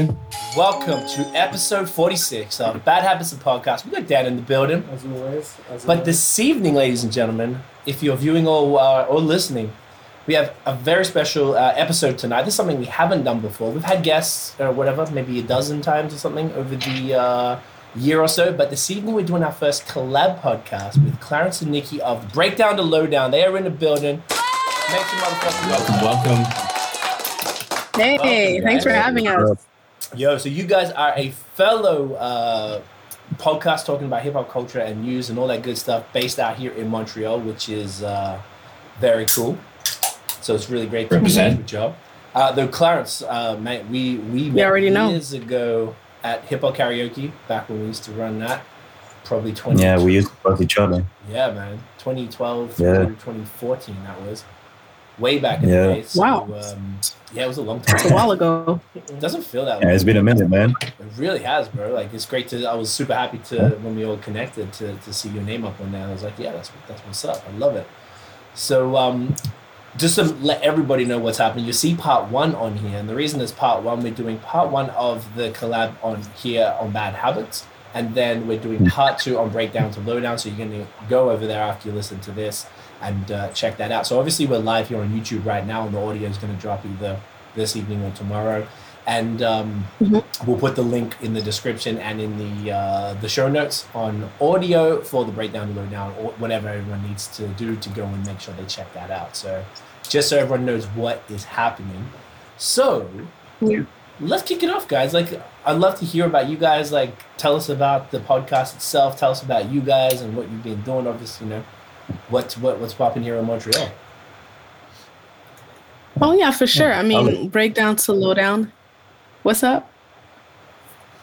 my name is Notion. Welcome to episode 46 of Bad Habits of Podcast. We got Dan in the building. As always. As But always. this evening, ladies and gentlemen, if you're viewing or, uh, or listening, we have a very special uh, episode tonight. This is something we haven't done before. We've had guests or whatever, maybe a dozen times or something over the uh, year or so. But this evening, we're doing our first collab podcast with Clarence and Nikki of Breakdown to Lowdown. They are in the building. Make some motherfucking Welcome, welcome. Hey, Welcome, thanks for having us. Yo, so you guys are a fellow uh, podcast talking about hip hop culture and news and all that good stuff based out here in Montreal, which is uh, very cool. So it's really great to Represent. Good job. Uh, though Clarence, uh, man, we we met already know. years ago at Hip Hop Karaoke back when we used to run that. Probably twenty. Yeah, we used to fuck each other. Yeah, man. 2012 Yeah. 2014, that was way back in Yeah. the day. So, Wow. Um, yeah, it was a long time. It's a while ago. It doesn't feel that Yeah, long. it's been a minute, man. It really has, bro. Like it's great to. I was super happy to when we all connected to, to see your name up on there. I was like, yeah, that's that's what's up. I love it. So um, just to let everybody know what's happening, you see part one on here, and the reason is part one, we're doing part one of the collab on here on Bad Habits, and then we're doing part two on Breakdown to Lowdown. So you're gonna go over there after you listen to this and uh, check that out. So obviously we're live here on YouTube right now, and the audio is gonna drop either this evening or tomorrow. And um, we'll put the link in the description and in the uh, the show notes on audio for the breakdown and lowdown or whatever everyone needs to do to go and make sure they check that out. So just so everyone knows what is happening. So Yeah. let's kick it off, guys. Like I'd love to hear about you guys. Like tell us about the podcast itself. Tell us about you guys and what you've been doing. Obviously, you know what's what what's popping here in Montreal. Oh yeah, for sure. I I'll mean, um, breakdown to lowdown. What's up?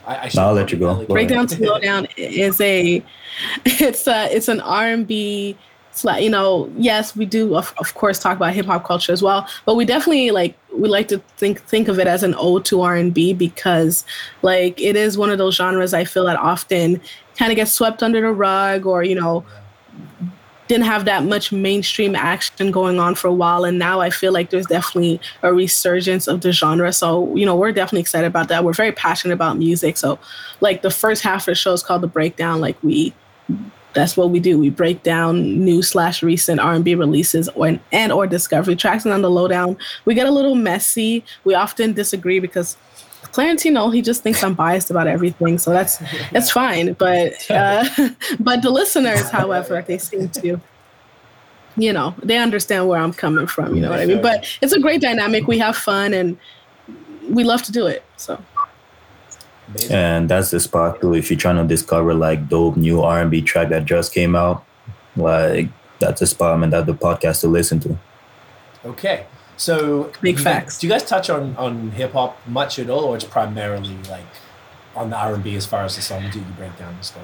I, I I'll let you go. Breakdown to lowdown is a, it's a, it's an R and B. It's like you know, yes, we do of, of course talk about hip hop culture as well, but we definitely like we like to think think of it as an ode to R and B because like it is one of those genres I feel that often kind of gets swept under the rug or you know didn't have that much mainstream action going on for a while and now i feel like there's definitely a resurgence of the genre. So you know we're definitely excited about that. We're very passionate about music. So like the first half of the show is called the breakdown. Like we that's what we do. We break down new slash recent r&b releases or and or discovery tracks. And on the lowdown we get a little messy. We often disagree because Clarence, you know, he just thinks I'm biased about everything, so that's that's fine. But uh, but the listeners, however, they seem to, you know, they understand where I'm coming from. You know what I mean? But it's a great dynamic. We have fun and we love to do it. So And that's the spot too. If you're trying to discover like dope new R and B track that just came out, like that's a spot, man. That's the podcast to listen to. Okay. So Big facts. Do you guys touch on, on hip hop much at all, or it's primarily like on the R and B as far as the songs that you break down and stuff?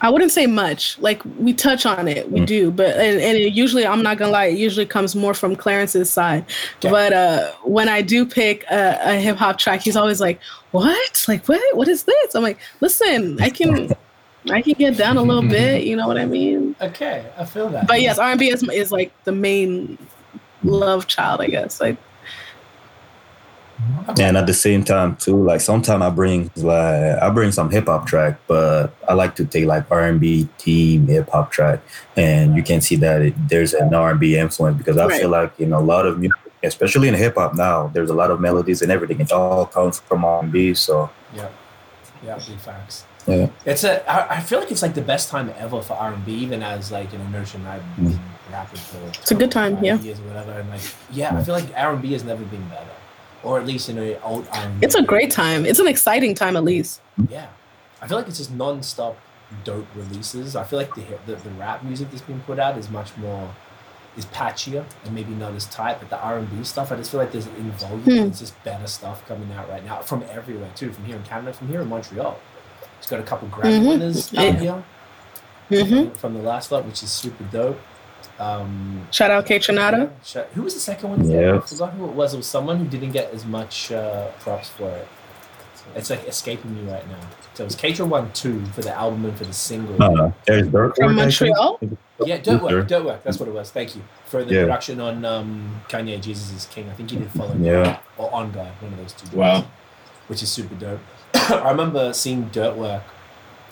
I wouldn't say much. Like we touch on it, we Mm. do, but and, and it usually I'm not gonna lie, it usually comes more from Clarence's side. Okay. But uh, when I do pick a, a hip hop track, he's always like, "What? Like what? What is this?" I'm like, "Listen, I can, I can get down a little bit. You know what I mean?" Okay, I feel that. But yes, R&B is, is like the main love child, I guess. Like And at the same time too, like sometimes I bring like I bring some hip hop track, but I like to take like R and B team hip hop track, and you can see that it, there's an R and B influence because I Right. feel like in a lot of music, especially in hip hop now, there's a lot of melodies and everything. It all comes from R and B, so yeah, yeah, big facts. Yeah. It's a. I, I feel like it's like the best time ever for R and B, even as like you know, notion I've rapping for. It's a good time, yeah. Years or whatever, and like yeah, I feel like R and B has never been better, or at least in know, old R and B. it's a great time. It's an exciting time, at least. Yeah, I feel like it's just non-stop dope releases. I feel like the the, the rap music that's been put out is much more is patchier and maybe not as tight. But the R and B stuff, I just feel like there's in volume. Hmm. There's just better stuff coming out right now from everywhere too. From here in Canada, from here in Montreal. It's got a couple Grammy Mhm. winners out Yeah. here hmm from the last lot, which is super dope. Um, Shout out Kaytranada. who was the second one? Yeah. I forgot who it was. It was someone who didn't get as much uh, props for it. It's like escaping me right now. So it was Katra one two for the album and for the single. Uh, there's Dirk From Work, I think. Montreal? Yeah, Dirt Sure. Work, Dirt Work. That's what it was. Thank you for the Yeah. production on um, Kanye Jesus is King. I think he did follow Yeah. or on God, one of those two. Wow. which is super dope. I remember seeing Dirt Work.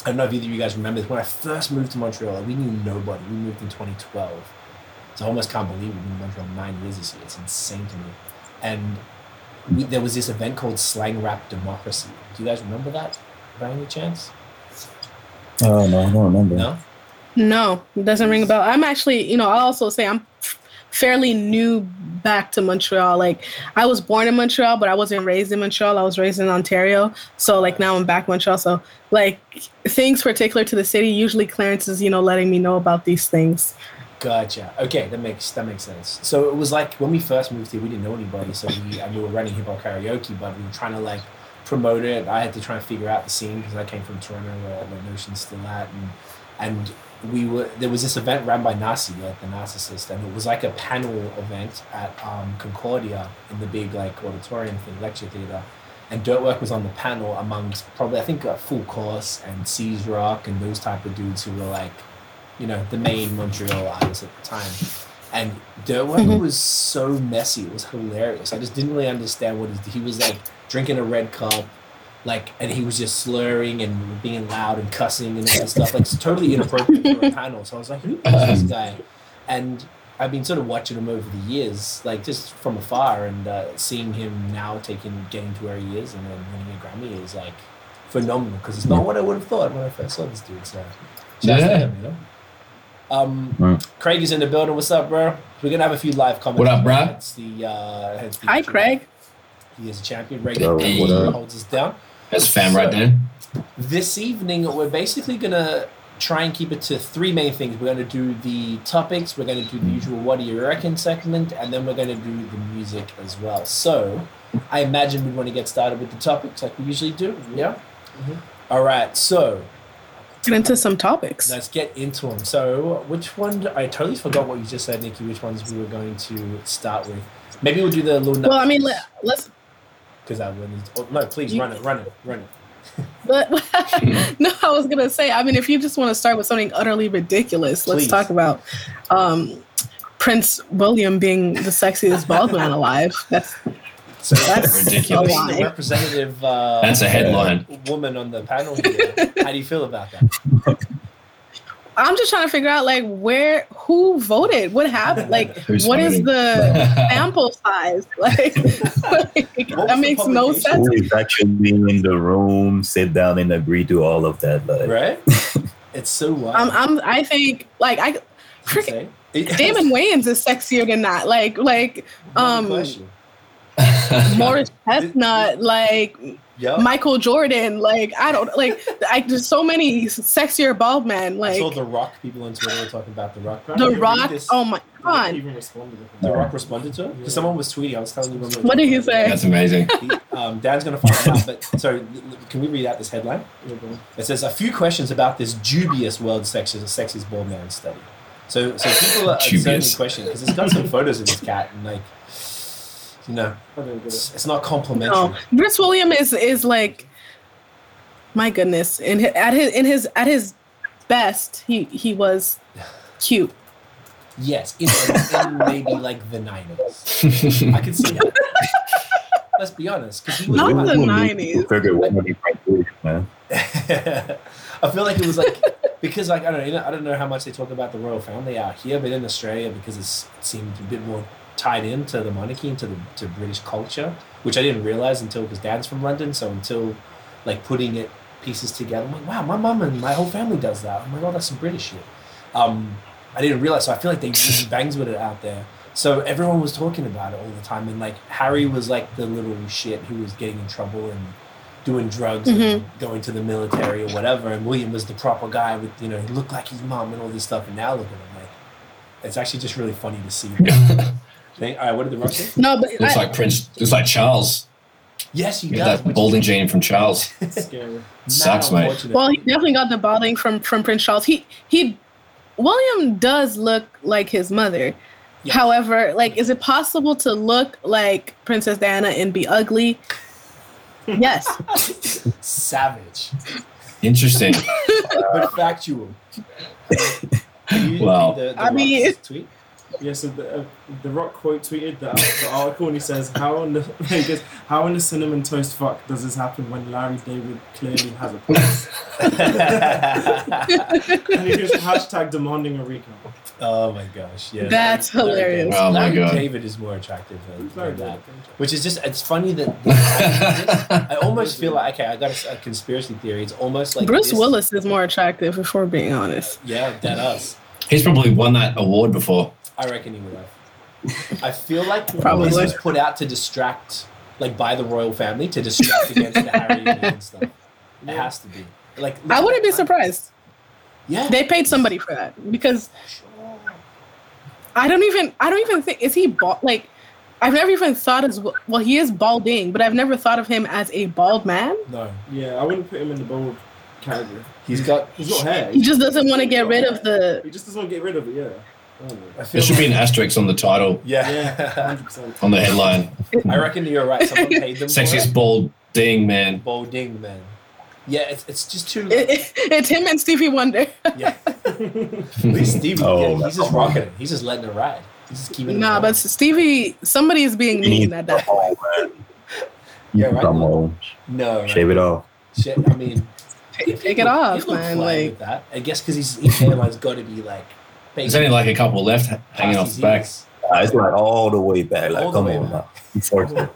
I don't know if either of you guys remember this. When I first moved to Montreal, like, we knew nobody. We moved in 2012. So I almost can't believe we've been in Montreal nine years this year. It's insane to me. And we, there was this event called Slang Rap Democracy. Do you guys remember that by any chance? Oh no, I don't remember. No? No, it doesn't ring a bell. I'm actually, you know, I'll also say I'm fairly new back to Montreal. Like I was born in Montreal, but I wasn't raised in Montreal. I was raised in Ontario. So like now I'm back in Montreal. So like things particular to the city, usually Clarence is, you know, letting me know about these things. Gotcha. Okay, that makes that makes sense. So it was like when we first moved here, we didn't know anybody. So we and we were running hip hop karaoke, but we were trying to like promote it. I had to try and figure out the scene because I came from Toronto, where the Notion's still at, and and we were there was this event run by Nasi, like the Narcissist, and it was like a panel event at um, Concordia in the big like auditorium thing, lecture theater. And Dirtwork was on the panel amongst probably I think uh, Full Course and Seas Rock and those type of dudes who were like you know, the main Montreal artists at the time. And Dirtwork Mhm. was so messy. It was hilarious. I just didn't really understand what he, he was like drinking a red cup, like, and he was just slurring and being loud and cussing and all this stuff. Like, it's totally inappropriate for a panel. So I was like, who is this guy? And I've been sort of watching him over the years, like just from afar, and uh, seeing him now taking, getting to where he is, and then winning a Grammy is like phenomenal because it's not what I would have thought when I first saw this dude. So, shouts to Yeah. him, you know. Um, Mm. Craig is in the building. What's up, bro? We're gonna have a few live comments. What up, bro? It's the uh, the- Hi, Craig. He is a champion. Ray Yo, Ray what up? holds us down. That's fam right there. This evening, we're basically gonna try and keep it to three main things. We're gonna do the topics. We're gonna do the usual "What do you reckon?" segment, and then we're gonna do the music as well. So, I imagine we want to get started with the topics like we usually do. Yeah. Mm-hmm. All right. So Get into some topics. Let's get into them. So, which one? I totally forgot what you just said, Nikki. Which ones we were going to start with? Maybe we'll do the little. Well, I mean, let, let's. Because I wouldn't. Oh, no, please You- run it, run it, run it. But no, I was gonna say. I mean, if you just want to start with something utterly ridiculous, let's talk about um, Prince William being the sexiest bald man alive. That's So That's Ridiculous. a being lie. the representative. Uh, That's a headline. Woman on the panel here. How do you feel about that? I'm just trying to figure out like where who voted, what happened, like what is the sample size? Like, like, that makes no sense. Who is actually in the room, sit down and agree to all of that? Like, Right? It's so wild. I'm, I'm I think like I freaking Say. Damon Wayans is sexier than that. Like like um Morris Chestnut, like Yup. Michael Jordan, like I don't like I there's so many sexier bald men. I Like saw the Rock people on Twitter were talking about the Rock. The Rock. Oh my god. Even responded. The Rock responded to it because someone was tweeting. I was telling you when we were What did he talking say? That's amazing. He- um, Dan's going to find out. But so, l- l- can we read out this headline? It says a few questions about this dubious world sexiest, sexiest bald man study. So, so people are certainly Dubious. questioning because it's got some photos of this cat and like, you know, it's, it's not complimentary. No, Bruce William is is like, my goodness. In his, at his in his at his best, he he was cute. Yes, in, in maybe like the nineties. I can see that. Let's be honest, because he was Not the 90s. Figure what would he man. I feel like it was like because like I don't know, know I don't know how much they talk about the royal family out here, but in Australia because it's, it seemed a bit more tied into the monarchy and to the to British culture, which I didn't realize until because Dad's from London, so until like putting it pieces together, I'm like, wow, my mum and my whole family does that. I'm like, oh, that's some British shit. Um, I didn't realize, so I feel like they really bangs with it out there. So everyone was talking about it all the time, and like Harry was like the little shit who was getting in trouble and doing drugs and going to the military or whatever, and William was the proper guy with you know he looked like his mom and all this stuff, and now look at him like it's actually just really funny to see. Think- all right, what did the rock say? No, but looks I, like Prince. Looks like Charles. Yes, he You does. got that which balding gene from Charles. is Scary. mad Sucks, mate. well, he definitely got the balding from from Prince Charles. He he, William does look like his mother. Yeah. However, like, is it possible to look like Princess Diana and be ugly? Yes. Savage, Interesting. but factual. Wow. read the- the I mean- Rock's tweet. Yeah, so the, uh, the Rock quote tweeted that the article and he says, "How in the he goes, how in the cinnamon toast fuck does this happen when Larry David clearly has a penis?" and he goes hashtag demanding a recount. oh my gosh, yeah. That's Larry hilarious. David. Oh my Larry God. David is more attractive than, than that. Which is just, it's funny that I almost feel like, okay, I got a, a conspiracy theory. It's almost like Bruce this- Willis is more attractive, if we're being honest. Yeah, that us. He's probably won that award before. I reckon he would have. I feel like Probably. this was put out to distract, like by the royal family, to distract against the Harry and Meghan stuff. It has to be. Like I wouldn't be surprised. Yeah. They paid somebody for that because sure. I don't even I don't even think is he bald like I've never even thought as well, well he is balding, but I've never thought of him as a bald man. No, Yeah, I wouldn't put him in the bald category. he's got. He's got hair. He just doesn't want to get rid of the He just doesn't want to get rid of it. Yeah. I don't know. I feel There should be an asterisk on the title, Yeah, Yeah. hundred percent. on the headline. I reckon you're right. Someone paid them. Sexiest for bald ding man. it. Balding man. Yeah, it's, it's just too. it, it- it's him and Stevie Wonder. yeah. At least Stevie, Oh, yeah, he's just rocking it. He's just letting it ride. He's just keeping nah, going. but Stevie somebody is being You mean at that point. man. Yeah, right. come home, no, right. shave it off. Shit, I mean, Take, take it off, man. Like with that. I guess because he's his hairline's got to be like. There's only like a couple left hanging off the back. Uh, It's like all the way back. Like, All the come on back. now. Unfortunately.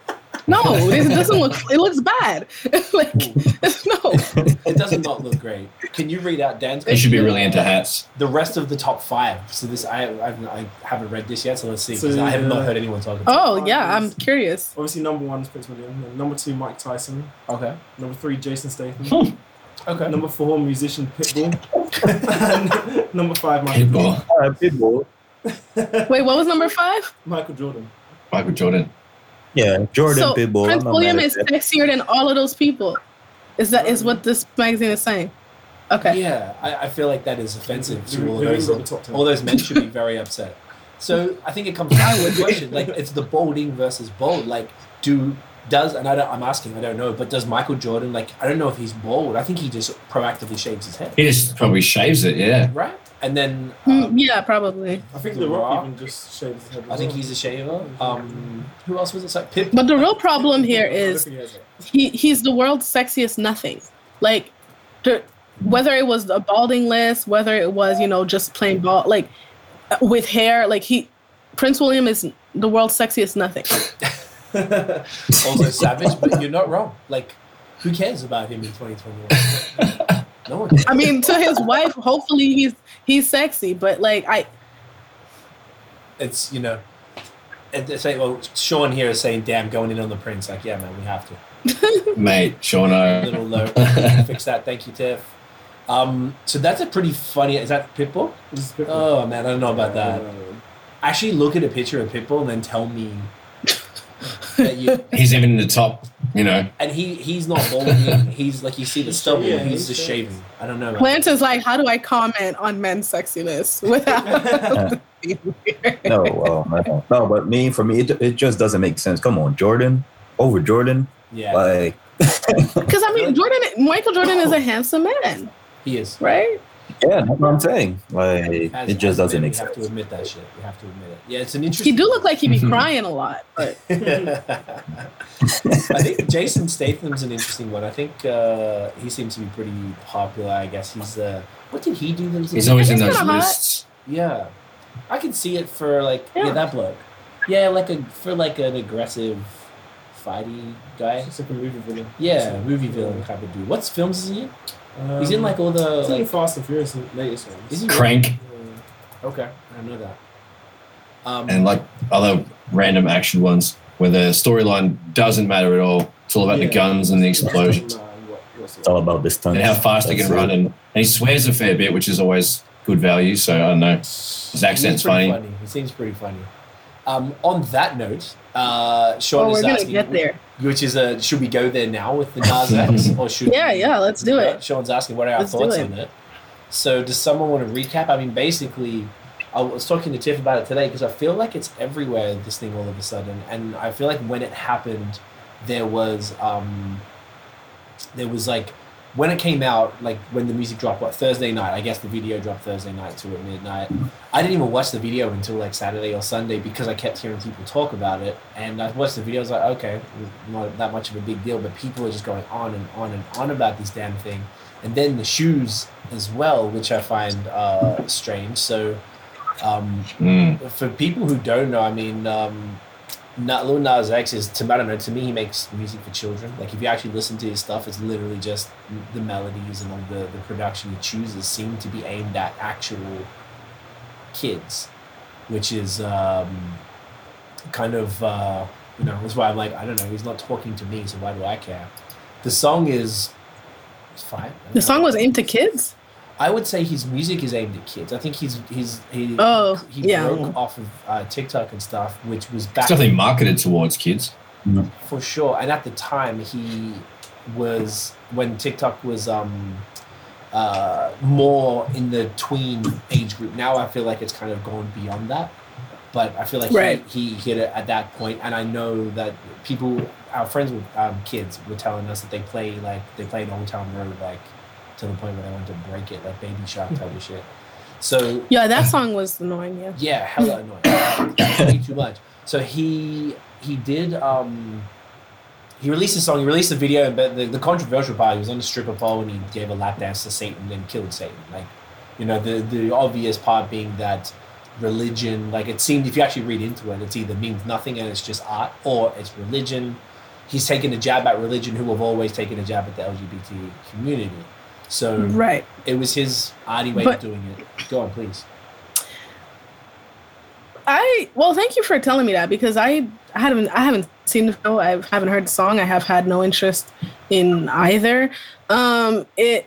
no, it doesn't look it looks bad. like no. It doesn't not look great. Can you read out Dan's? He should be really into hats. the rest of the top five. So this I I've, I haven't read this yet. So let's see. So, I have not heard anyone talk about. Oh yeah, I'm curious. Obviously, number one is Prince William. Number two, Mike Tyson. Okay. Number three, Jason Statham. Okay. Number four, musician Pitbull. number five, Michael Jordan. Uh, Pitbull. Pitbull. Wait, what was number five? Michael Jordan. Michael Jordan. Yeah, Jordan so Pitbull. Prince William is at sexier than all of those people. Is that is um, what this magazine is saying? Okay. Yeah, I, I feel like that is offensive to all Who- those. got the top ten? All those men should be very upset. So I think it comes down to the question, like it's the bolding versus bold. Like, do does and I don't, I'm asking, I don't know, but does Michael Jordan like I don't know if he's bald. I think he just proactively shaves his head, He just probably shaves it, yeah. right? And then Mm, um, yeah, probably. I think The The Rock, Rock. even just shaves his head. I think well. he's a shaver. Um, who else was it? Like Pip. But the real problem here I don't is think he has it. he he's the world's sexiest nothing. Like, the, whether it was a balding list, whether it was you know just plain bald, like uh, with hair, like he Prince William is the world's sexiest nothing. also savage, but you're not wrong. Like, who cares about him in 2021? no one. I mean, to his wife, hopefully he's he's sexy, but like I It's you know, and they say, well, Sean here is saying, "Damn, going in on the prince." Like, yeah, man, we have to. Mate, A Shauno. little low. Fix that. Thank you, Tiff. Um, so that's a pretty funny. Is that Pitbull? This is Pitbull. Oh man, I don't know about that. Actually, look at a picture of Pitbull and then tell me that you. He's even in the top, you know. And he he's not balding. He's like you see the stubble. Yeah, he's he's just shaving. shaving. I don't know. Man. Lance is like, how do I comment on men's sexiness without? No, well, no, no, but me for me, it, it just doesn't make sense. Come on, Jordan over Jordan, Yeah, like Because I mean, Jordan, Michael Jordan is a handsome man, he is. right? Yeah, that's what I'm saying. Like As- it just doesn't men, make we have to admit that shit. You have to admit it. Yeah, it's an interesting. He do look like he be crying a lot, but I think Jason Statham's an interesting one. I think uh, he seems to be pretty popular. I guess he's uh, what did he do? That was He's always in those kinda lists. yeah. I can see it for like yeah. Yeah. that bloke. Yeah, like a for like an aggressive, fighty guy. It's like a movie villain. Yeah, movie villain kind of dude. What's films is he in? Um, He's in like all the He's in like. Fast and Furious, the latest ones. Is he Crank Yeah. Okay, I know that. Um, and like other random action ones where the storyline doesn't matter at all. It's all about the guns and the explosions Nah, what- It's all about this time. and how fast they can run. And, and he swears a fair bit, which is always good value. So I don't know. His He accent's seems pretty funny. He seems pretty funny. Um, on that note, uh, Sean is we're gonna asking, get there. which is a should we go there now with the Nas X or should Yeah, we- yeah, let's do it. Sean's asking what are our Let's thoughts it. on it. So does someone want to recap? I mean, basically, I was talking to Tiff about it today because I feel like it's everywhere. This thing all of a sudden, and I feel like when it happened, there was um, there was like when it came out, like when the music dropped, what Thursday night? I guess the video dropped Thursday night to at midnight. I didn't even watch the video until like Saturday or Sunday because I kept hearing people talk about it, and I watched the video. I was like, okay, not that much of a big deal, but people are just going on and on and on about this damn thing, and then the shoes as well, which I find uh, strange. So. Um, Mm. for people who don't know, I mean, um, Na- Lil Nas X is to I don't know. To me, he makes music for children. Like if you actually listen to his stuff, it's literally just the melodies and all the the production he chooses seem to be aimed at actual kids, which is um, kind of uh, you know that's why I'm like I don't know. He's not talking to me, so why do I care? The song is it's fine. The know. song was aimed to kids. I would say his music is aimed at kids. I think he's he's he Oh, he yeah. broke off of uh, TikTok and stuff, which was It's definitely marketed towards kids. for sure. And at the time, he was when TikTok was um uh more in the tween age group. Now I feel like it's kind of gone beyond that. But I feel like Right. he, he hit it at that point, and I know that people, our friends with um, kids, were telling us that they play like they played Old Town Road like to the point where they want to break it, like Baby Shark type of shit. So Yeah, that song was annoying. Yeah. yeah, hella annoying. Way too much. So he he did um he released a song, he released a video, but the, the controversial part, he was on the stripper pole and he gave a lap dance to Satan and killed Satan. Like, you know, the the obvious part being that religion, like it seemed if you actually read into it, it's either means nothing and it's just art or it's religion. He's taken a jab at religion who have always taken a jab at the LGBT community. So Right. it was his arty way But- of doing it. Go on, please. I well, thank you for telling me that because I, I haven't I haven't seen the film. I haven't heard the song. I have had no interest in either. Um, it.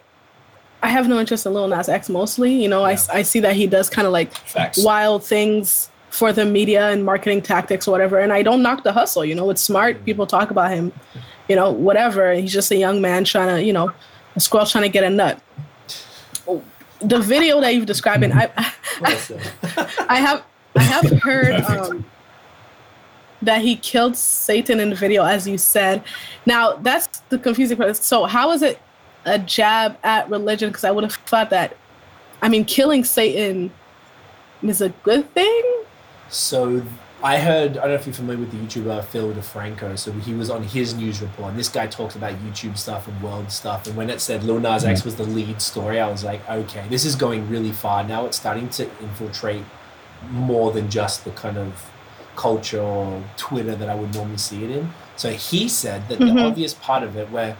I have no interest in Lil Nas X mostly. You know, I, Yeah. I see that he does kind of like Facts. wild things for the media and marketing tactics or whatever. And I don't knock the hustle. You know, it's smart. People talk about him. You know, whatever. He's just a young man trying to, you know, a squirrel trying to get a nut. The video that you've described, and I, I have I have heard um, that he killed Satan in the video, as you said. Now that's the confusing part. So how is it a jab at religion? Because I would have thought that, I mean, killing Satan is a good thing. So I heard, I don't know if you're familiar with the YouTuber Phil DeFranco. So he was on his news report, and this guy talks about YouTube stuff and world stuff. And when it said Lil Nas X was the lead story, I was like, okay, this is going really far. Now it's starting to infiltrate more than just the kind of culture or Twitter that I would normally see it in. So he said that Mhm. the obvious part of it, where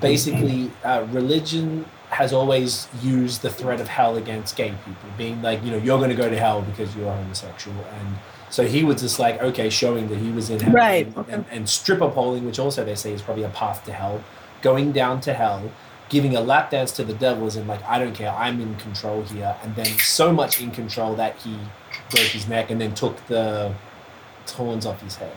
basically uh, religion has always used the threat of hell against gay people, being like, you know, you're going to go to hell because you're homosexual. And so he was just like, okay, showing that he was in hell. Right, And, okay. and, and stripper polling, which also they say is probably a path to hell, going down to hell, giving a lap dance to the devil devils, and like, I don't care, I'm in control here. And then so much in control that he broke his neck and then took the horns off his head.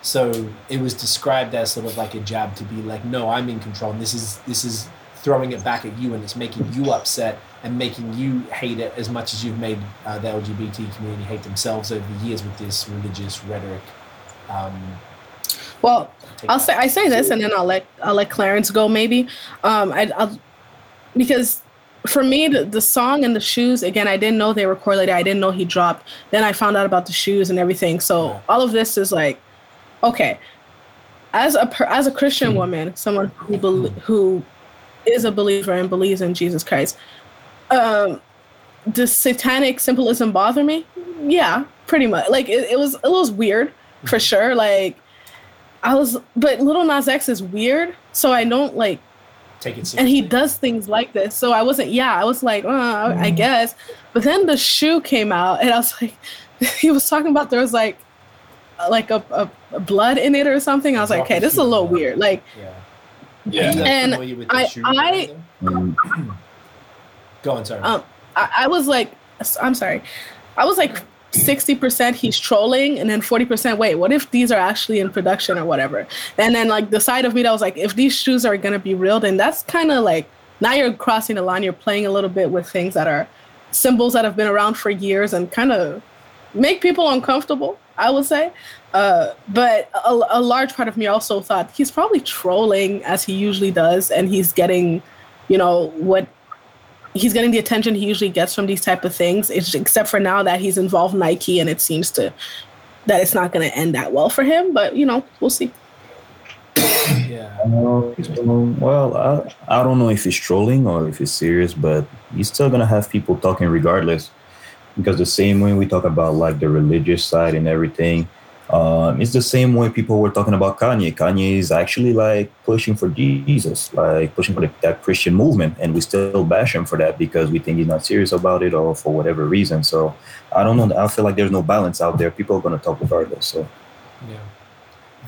So it was described as sort of like a jab to be like, no, I'm in control. And this is this is throwing it back at you, and it's making you upset and making you hate it as much as you've made uh, the LGBT community hate themselves over the years with this religious rhetoric. Um, Well, I'll say I say this, and then I'll let I'll let Clarence go maybe, um, I, I'll because for me the, the song and the shoes again I didn't know they were correlated. I didn't know he dropped. Then I found out about the shoes and everything. So Yeah. all of this is like, okay, as a as a Christian woman, someone who bel who is a believer and believes in Jesus Christ, um, does satanic symbolism bother me? Yeah, pretty much. Like it, it was it was weird for sure. Like I was, but Little Nas X is weird, so I don't like, take it seriously. and he does things like this. So I wasn't, yeah, I was like, uh, I guess. But then the shoe came out, and I was like, he was talking about there was like, like a, a, a blood in it or something. I was like, okay, this is a little weird. Like, Yeah. Yeah. Are you guys And with the I- shoe I- brand, though? Go on, sorry. um, I, I was like, I'm sorry, I was like. 60% he's trolling and then 40% wait what if these are actually in production or whatever and then like the side of me that was like if these shoes are going to be real then that's kind of like now you're crossing the line you're playing a little bit with things that are symbols that have been around for years and kind of make people uncomfortable. I would say, uh, but a, a large part of me also thought he's probably trolling as he usually does, and he's getting, you know, what he's getting the attention he usually gets from these type of things. It's, except for now that he's involved Nike, and it seems to that it's not going to end that well for him. But you know, we'll see. Yeah. Um, well, I, I don't know if he's trolling or if he's serious, but he's still gonna have people talking regardless. Because the same way we talk about like the religious side and everything, um, it's the same way people were talking about Kanye. Kanye is actually like pushing for Jesus, like pushing for the, that Christian movement, and we still bash him for that because we think he's not serious about it or for whatever reason. So I don't know. I feel like there's no balance out there. People are gonna talk regardless. So Yeah.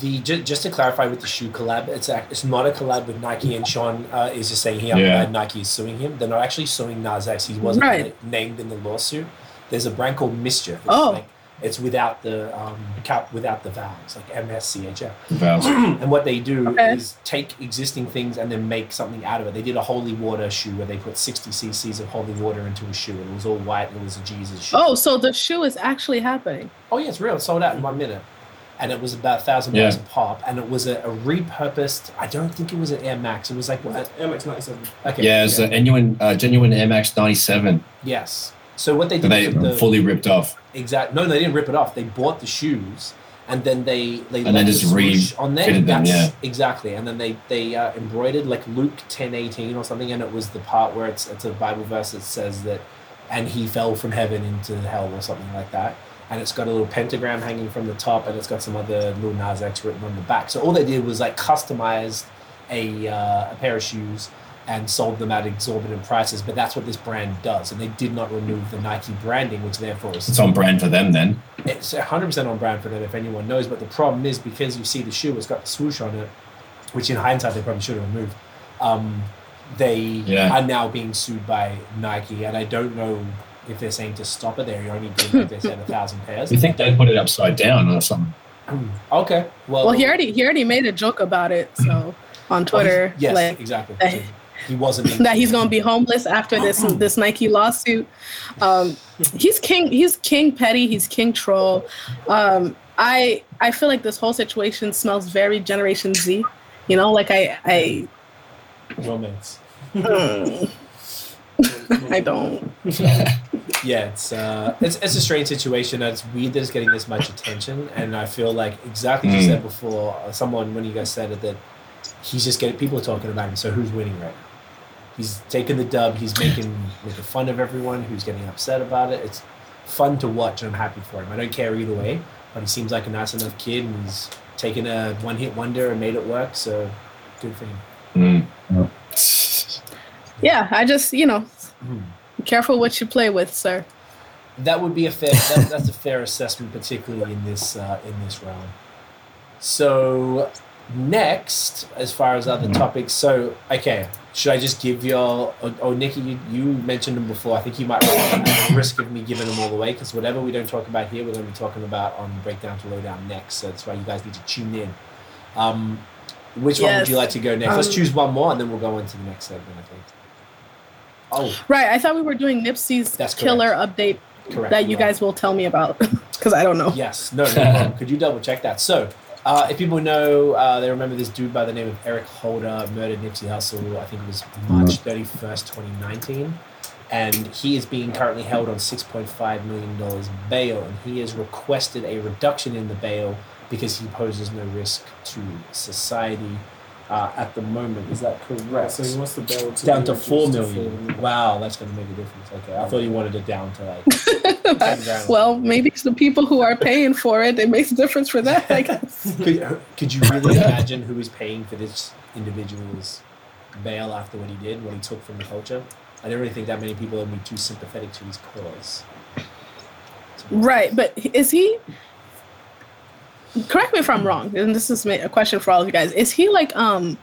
The ju- just to clarify with the shoe collab, it's a, it's not a collab with Nike, and Sean uh, is just saying here Yeah. that Nike is suing him. They're not actually suing Nas X. He wasn't Right. named in the lawsuit. There's a brand called Mischief. It's Oh. like, it's without the um, cap, without the vowels, like M S C H F. Vows. And what they do Okay. is take existing things and then make something out of it. They did a holy water shoe where they put 60 cc's of holy water into a shoe. and It was all white. And it was a Jesus shoe. Oh, so the shoe is actually happening. Oh yeah, it's real. It sold out in one minute, and it was about a thousand Yeah. dollars a pop. And it was a, a repurposed. I don't think it was an Air Max. It was like what? Air Max 97. Okay. Yeah, it's a genuine, uh, genuine MX ninety seven yes. So what they did they with the fully ripped off. Exact no, they didn't rip it off. They bought the shoes. And then they they And then just the on there. them, That's- yeah. exactly. And then they they uh, embroidered like Luke ten eighteen or something, and it was the part where it's it's a Bible verse that says that, and he fell from heaven into hell or something like that. And it's got a little pentagram hanging from the top, and it's got some other little Nas X written on the back. So all they did was like customized a uh, a pair of shoes and sold them at exorbitant prices. But that's what this brand does, and they did not remove the Nike branding, which therefore is It's on brand for them then. it's 100% on brand for them if anyone knows but the problem is because you see the shoe it's got the swoosh on it which in hindsight they probably should have removed um, they Yeah. are now being sued by nike and i don't know if they're saying to stop it they're only doing like they said a thousand pairs You think they put it upside down or something? okay well Well, he already he already made a joke about it, so on Twitter, yes like exactly that- he wasn't that he's gonna be homeless after this this Nike lawsuit. Um, he's king. He's king petty. He's king troll. Um, I I feel like this whole situation smells very Generation Z. You know, like I I romance I don't. yeah it's uh it's, it's a strange situation it's weird that it's getting this much attention and i feel like exactly as you Mm. said before uh, someone when you guys said it that he's just getting people talking about him so who's winning right now he's taking the dub he's making making fun of everyone who's getting upset about it it's fun to watch and i'm happy for him i don't care either way but he seems like a nice enough kid and he's taken a one hit wonder and made it work so good for him Mm. Yeah, I just you know, be careful what you play with, sir. That would be a fair. That, that's a fair assessment, particularly in this uh, in this realm. So next, as far as other topics, so okay, should I just give y'all? Oh, oh Nikki, you, you mentioned them before. I think you might risk of me giving them all away because whatever we don't talk about here, we're going to be talking about on breakdown to lowdown next. So that's why you guys need to tune in. Um, which one would you like to go next? Let's Um, choose one more, and then we'll go into the next segment. I think. Oh, Right. I thought we were doing Nipsey's That's killer update correct. that you are. guys will tell me about because I don't know. Yes, no, no problem. Could you double check that? So, uh, if people know, uh, they remember this dude by the name of Eric Holder murdered Nipsey Hussle. I think it was March thirty first, twenty nineteen, and he is being currently held on six point five million dollars bail, and he has requested a reduction in the bail because he poses no risk to society uh, at the moment. Is that correct? So he wants the bail to down be to four million. to million. million. Wow, that's going to make a difference. Okay, I thought you wanted it down to like. 10 grand. well, maybe it's the people who are paying for it. It makes a difference for that, I guess. could, could you really imagine who is paying for this individual's bail after what he did, what he took from the culture? I don't really think that many people would be too sympathetic to his cause. Right, but is he? Correct me if I'm wrong, and this is a question for all of you guys. Is he like um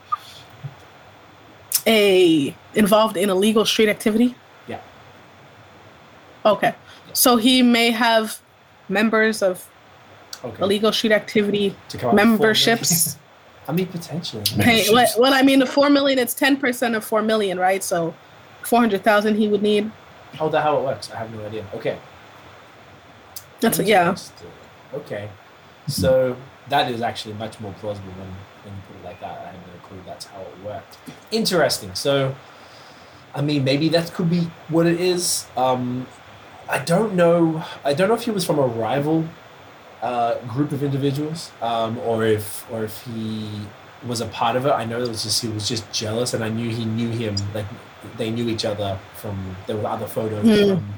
a involved in illegal street activity? Yeah. Okay, so he may have members of Okay. illegal street activity To come up with four memberships. I mean, potentially. Pay, well, well, I mean, the four million. It's ten percent of four million, right? So, four hundred thousand he would need. How the how it works? I have no idea. Okay. That's yeah. Okay, so that is actually much more plausible when when you put it like that. I had no clue that's how it worked. Interesting. So, I mean, maybe that could be what it is. Um, I don't know. I don't know if he was from a rival uh, group of individuals, um, or if or if he was a part of it. I know it was just he was just jealous, and I knew he knew him. Like they knew each other from there were other photos Hmm. from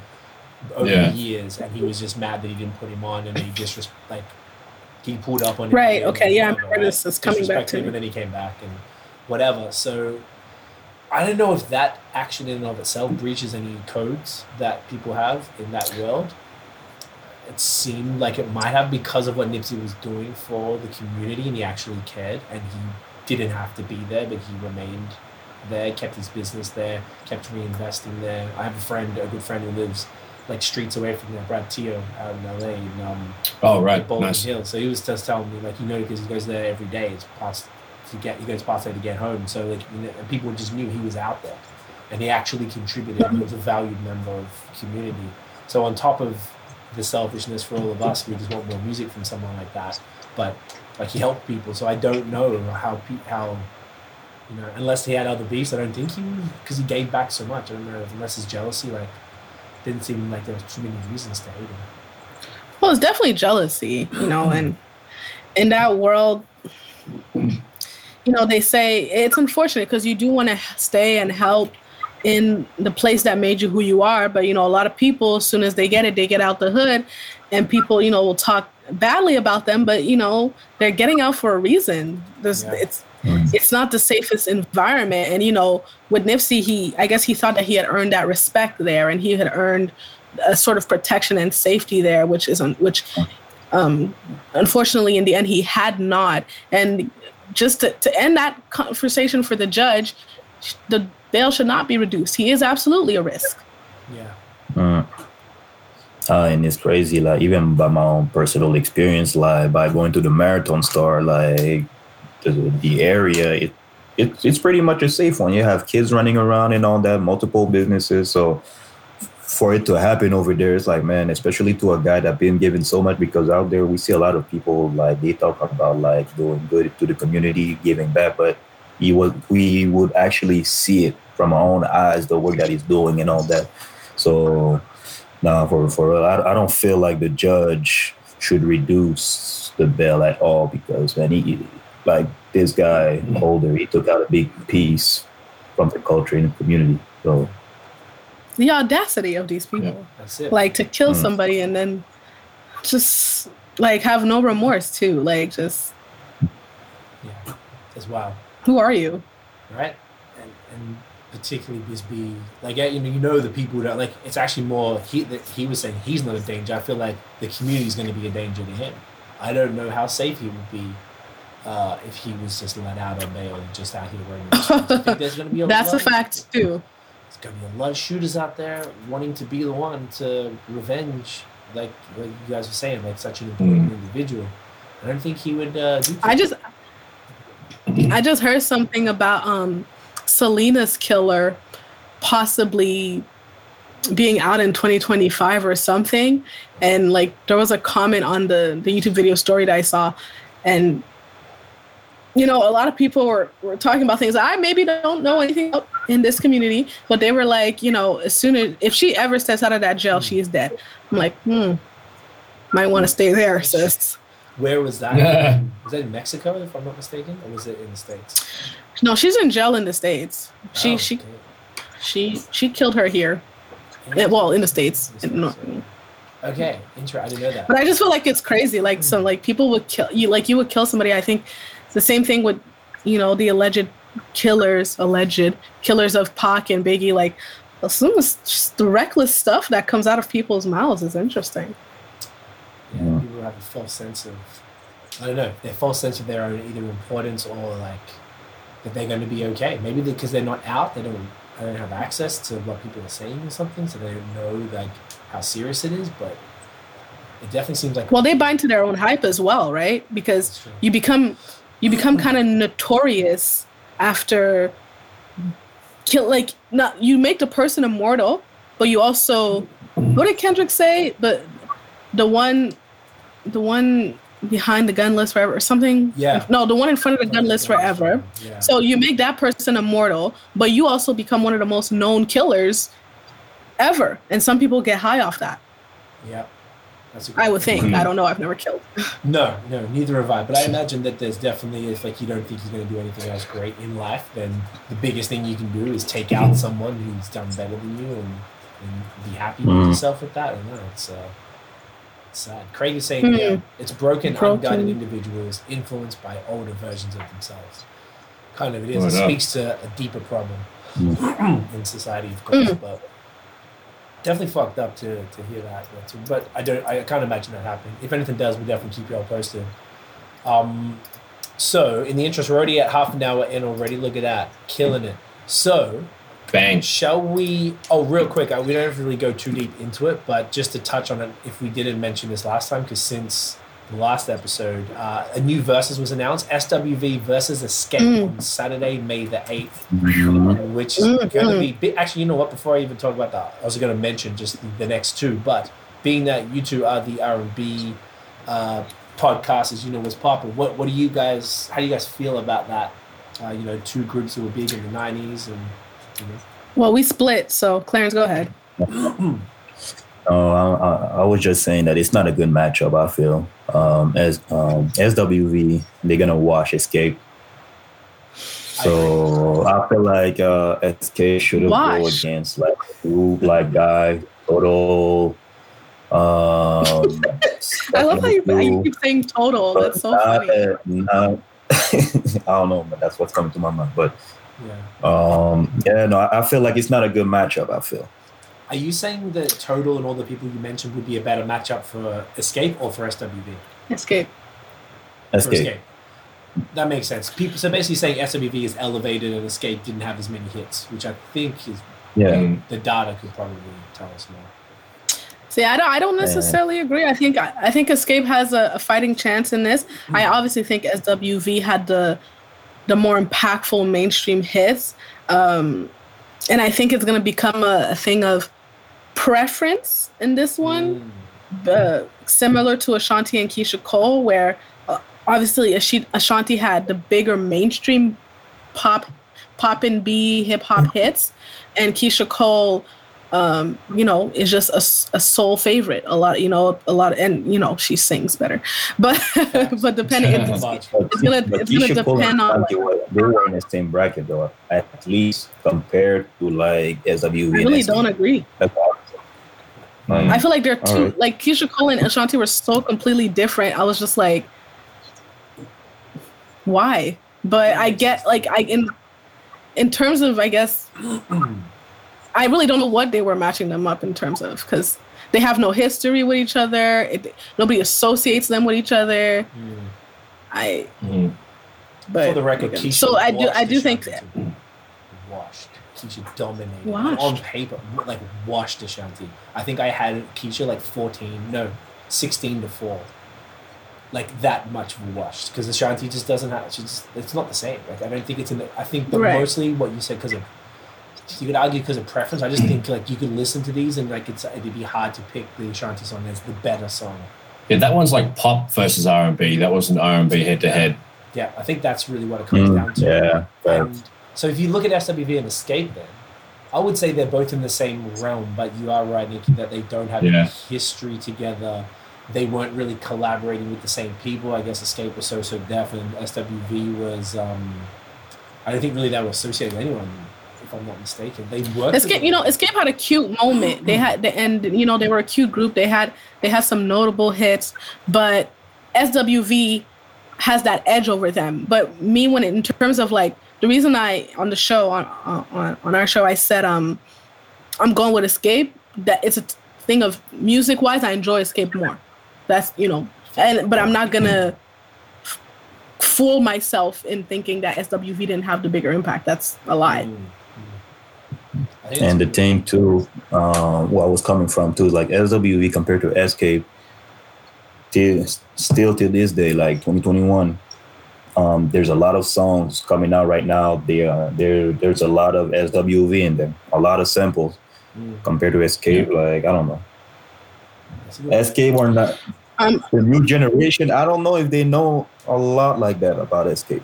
over Yeah. the years, and he was just mad that he didn't put him on, and he just res- like he pulled up on him. Right, okay, yeah, I remember this is coming back to him, me. and then he came back and whatever. So I don't know if that action in and of itself breaches any codes that people have in that world. It seemed like it might have because of what Nipsey was doing for the community, and he actually cared, and he didn't have to be there, but he remained there, kept his business there, kept reinvesting there. I have a friend, a good friend who lives like streets away from there, Brad Teo, out in LA, in um, Oh, right. Baldwin Nice. Hill. So he was just telling me, like, you know, because he goes there every day. It's past to get, he goes past there to get home. So like, you know, and people just knew he was out there, and he actually contributed. He was a valued member of community. So on top of the selfishness for all of us, we just want more music from someone like that. But like he helped people, so I don't know how pe- how. You know, unless he had other beefs, I don't think he because he gave back so much. I don't know unless his jealousy, like, didn't seem like there was too many reasons to hate him. Well, it's definitely jealousy, you know, and in that world, you know, they say it's unfortunate because you do want to stay and help in the place that made you who you are. But, you know, a lot of people, as soon as they get it, they get out the hood and people, you know, will talk badly about them, but, you know, they're getting out for a reason. There's, Yeah. it's, it's not the safest environment. And, you know, with Nipsey, he, I guess he thought that he had earned that respect there and he had earned a sort of protection and safety there, which is, un- which, um, unfortunately, in the end, he had not. And just to, to end that conversation for the judge, the bail should not be reduced. He is absolutely a risk. Yeah. Mm. Uh, and it's crazy, like even by my own personal experience, like by going to the marathon store, like the, the area, it, it it's pretty much a safe one. You have kids running around and all that, multiple businesses. So for it to happen over there, it's like man, especially to a guy that been given so much because out there we see a lot of people like they talk about like doing good to the community, giving back, but he would we would actually see it from our own eyes, the work that he's doing and all that. So now for for I, I don't feel like the judge should reduce the bail at all because man he like this guy Holder he took out a big piece from the culture and the community. So The audacity of these people, That's it. like to kill Mm. somebody and then just like have no remorse too. Like just yeah. As well. who are you? right? And and particularly this be like yeah, you know you know the people that like it's actually more he that he was saying he's not a danger. I feel like the community is going to be a danger to him. I don't know how safe he would be uh, if he was just let out on bail and just out here running. the streets. There's going to be a That's a lot of- fact too. There's going to be a lot of shooters out there wanting to be the one to revenge, like like you guys were saying, like such an important individual. I don't think he would uh, do. I just I just heard something about um Selena's killer possibly being out in 2025 or something and like there was a comment on the the YouTube video story that I saw and you know a lot of people were, were talking about things I maybe don't know anything about in this community but they were like you know as soon as if she ever steps out of that jail she is dead I'm like hmm might want to stay there sis Where was that? was that in Mexico, if I'm not mistaken, or was it in the states? No, she's in jail in the states. She Oh, she okay. she she killed her here. Eh, well, in the states. In the States, Okay, interesting. I didn't know that. But I just feel like it's crazy. Like so, like people would kill you. Like you would kill somebody. I think it's the same thing with you know the alleged killers, alleged killers of Pac and Biggie. Like some of this- the reckless stuff that comes out of people's mouths is interesting. yeah, Yeah. people have a false sense of, I don't know, their false sense of their own either importance or like that they're going to be okay. Maybe because they're not out, they don't, they don't have access to what people are saying or something, so they don't know like how serious it is. But it definitely seems like Well, they bind to their own hype as well, right? Because you become you become kind of notorious after kill like not you make the person immortal but you also what did kendrick say but the one, the one behind the gun list forever or something. Yeah. No, the one in front of the gun list forever. Yeah. So you make that person immortal, but you also become one of the most known killers ever. And some people get high off that. yeah. That's a good I would think. Mhm. I don't know. I've never killed. No, no, neither have I. But I imagine that there's definitely, if like you don't think he's going to do anything else great in life, then the biggest thing you can do is take out someone who's done better than you and, and be happy with Mm. yourself with that. I know it's, uh, it's sad. Craig is saying Mm. yeah, it's broken, Broken. unguided individuals influenced by older versions of themselves. Kind of, it is. Word it up. speaks to a deeper problem Mm. in society, of course, Mm. but definitely fucked up to, to hear that. But, but I don't. I can't imagine that happening. If anything does, we'll definitely keep you all posted. Um, so in the interest, we're already at half an hour in already. Look at that, killing it. So Bang. shall we? Oh, real quick, uh, we don't have to really go too deep into it, but just to touch on it, if we didn't mention this last time, because since the last episode, uh, a new Verzuz was announced: SWV versus Xscape Mm. on Saturday, May the eighth Mhm. which is Mhm. going to be bi- actually you know what before i even talk about that i was going to mention just the, the next two but being that you two are the r&b uh, podcasters you know what's popular. what, what do you guys how do you guys feel about that uh, you know two groups that were big in the 90s and you know Well, we split. So Clarence, go ahead. Oh, I, I, I was just saying that it's not a good matchup. I feel um, as um, SWV they're gonna wash Xscape. So I feel like uh, SK should have go against like two black guy, total. Um, I love how you, how you keep saying total. That's so not, funny. uh, not- I don't know, but that's what's coming to my mind. But yeah um, yeah, no, I I feel like it's not a good matchup. I feel. Are you saying that total and all the people you mentioned would be a better matchup for xscape or for swv Xscape. for xscape that makes sense people so basically saying swv is elevated and xscape didn't have as many hits which i think is Yeah. Mm. the data could probably tell us more See, I don't, I don't necessarily agree. I think, I, I think Xscape has a, a fighting chance in this. I obviously think SWV had the, the more impactful mainstream hits, um, and I think it's going to become a, a thing of preference in this one, Mm. uh, similar to Ashanti and Keyshia Cole, where uh, obviously Ashi- Ashanti had the bigger mainstream pop, pop and B hip hop hits, and Keyshia Cole, um, you know, is just a, a soul favorite. A lot, you know, a lot, and you know, she sings better, but but depending, it's, But- But It's gonna- but it's gonna depend on, Ashanti were- they were in the same bracket though, at least compared to like SWV. I and really don't agree. That's awesome. Mm. I feel like they're two, Alright. like Keyshia Cole and Ashanti were so completely different. I was just like, why? But I get like I in in terms of I guess I really don't know what they were matching them up in terms of because they have no history with each other. It, nobody associates them with each other. Mm. I Mm. but For the record, Keyshia so I do I do think Ashanti. washed. Keyshia dominated Washed. on paper, like washed Ashanti. I think I had Keyshia like fourteen, no, sixteen to four, like that much washed. Because Ashanti just doesn't have. She just it's not the same. Like I don't think it's in. The, I think that Right. mostly what you said because of. You could argue because of preference. I just think like you could listen to these and like it's it'd be hard to pick the Ashanti song as the better song. Yeah, that one's like pop versus R and B. That was an R and B head to head. Yeah, I think that's really what it comes Mm, down to. yeah. And so if you look at SWV and Xscape, then I would say they're both in the same realm. But you are right, Nikki, that they don't have Yeah. any history together. They weren't really collaborating with the same people. I guess Xscape was so so deaf, and SWV was. Um, I don't think really they were associated with anyone, if I'm not mistaken. They worked. Xscape, you know, Xscape had a cute moment. They had, and you know, they were a cute group. They had, they had some notable hits, but SWV has that edge over them. But me, when it, in terms of like the reason I on the show on on on our show, I said um, I'm going with Xscape. That it's a thing of music wise, I enjoy Xscape more. That's you know, and but I'm not gonna fool myself in thinking that SWV didn't have the bigger impact. That's a lie. And the thing too, uh, where I was coming from too, like SWV compared to Xscape, till, still to this day, like 2021, um, there's a lot of songs coming out right now. They are there. There's a lot of SWV in them, a lot of samples Mm. compared to Xscape. Like I don't know. That's one. Xscape or not? Um, The new generation. I don't know if they know a lot like that about Xscape.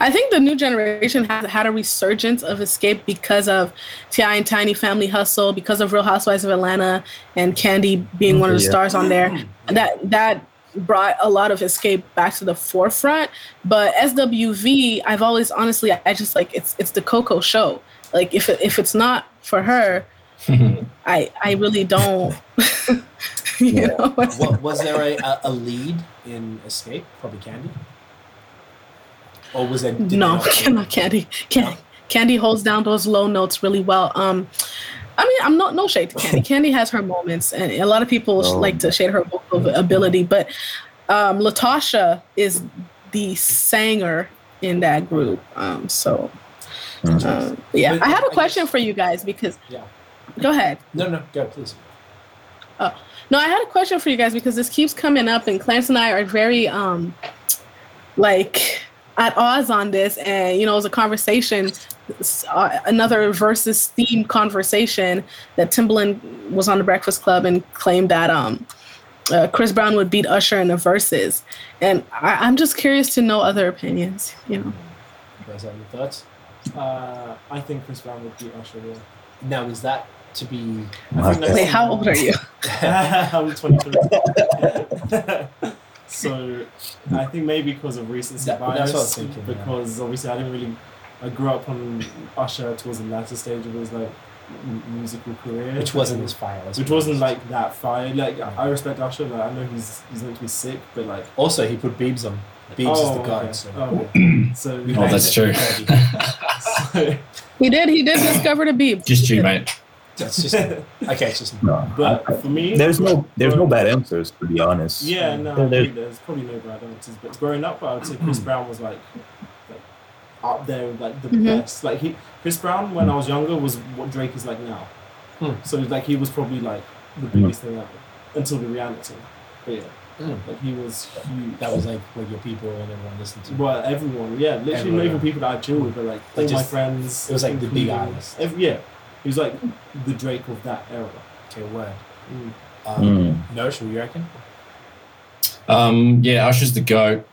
I think the new generation has had a resurgence of Xscape because of T.I. and Tiny Family Hustle, because of Real Housewives of Atlanta and Kandi being one of the Yeah. stars on there. That that brought a lot of Xscape back to the forefront. But SWV, I've always honestly, I just like it's it's the Coko show. Like if it, if it's not for her, I I really don't. you Yeah. know. What, was there a, a, a lead in Xscape? Probably Kandi. Or was it? no, not- not Kandi. Kandi. No? Kandi holds down those low notes really well. Um, I mean, I'm not no shade to Kandi. Kandi has her moments, and a lot of people Oh. like to shade her vocal ability. But um, LaTocha is the singer in that group. Um, so Mhm. um, yeah, But I have a question guess- for you guys because Yeah. go ahead. No, no, go please. No, I had a question for you guys because this keeps coming up, and Clarence and I are very um like at odds on this, and you know, it was a conversation, s- uh, another versus themed conversation that Timbaland was on the Breakfast Club and claimed that um uh, Chris Brown would beat Usher in the Verzuz, and I, I'm just curious to know other opinions. You know, You guys have any thoughts? Uh, I think Chris Brown would beat Usher. Yeah. Now, is that to be? I think Okay. wait, how old are you? I'm 23. so I think maybe because of recency That- bias, that's what I was thinking, yeah. because obviously I didn't really, I grew up on Usher towards the latter stage of his like m- musical career, Which wasn't as fire. let's which wasn't like that fire. Like I I respect Usher, like I know he's he's meant to be sick, but like Also, he put Beebs on. Beebs is the oh, god. okay. So. Oh, so Oh, that's it. true. so He did. He did discover the beep. Just you, mate. That's just okay. It's just No, but for me, there's no there's no bad answers to be honest. Yeah, no, There- I there- think there's probably no bad answers. But growing up, I would say Chris Brown was like, like up there, with, like the Mhm. best. Like he, Chris Brown, when I was younger, was what Drake is like now. Hmm. So like he was probably like the biggest thing ever until the reality. But yeah, Mm. like he was huge. that was like what your people and everyone listened to. well, everyone, yeah, literally Everyone, not even yeah. people that I chill with, but like Like all my friends. it was like the big including- artists. Every, yeah, he was like the Drake of that era. Okay, word. Mm. Um, Mm. Nosh, what you reckon? Um, yeah, Usher's the goat,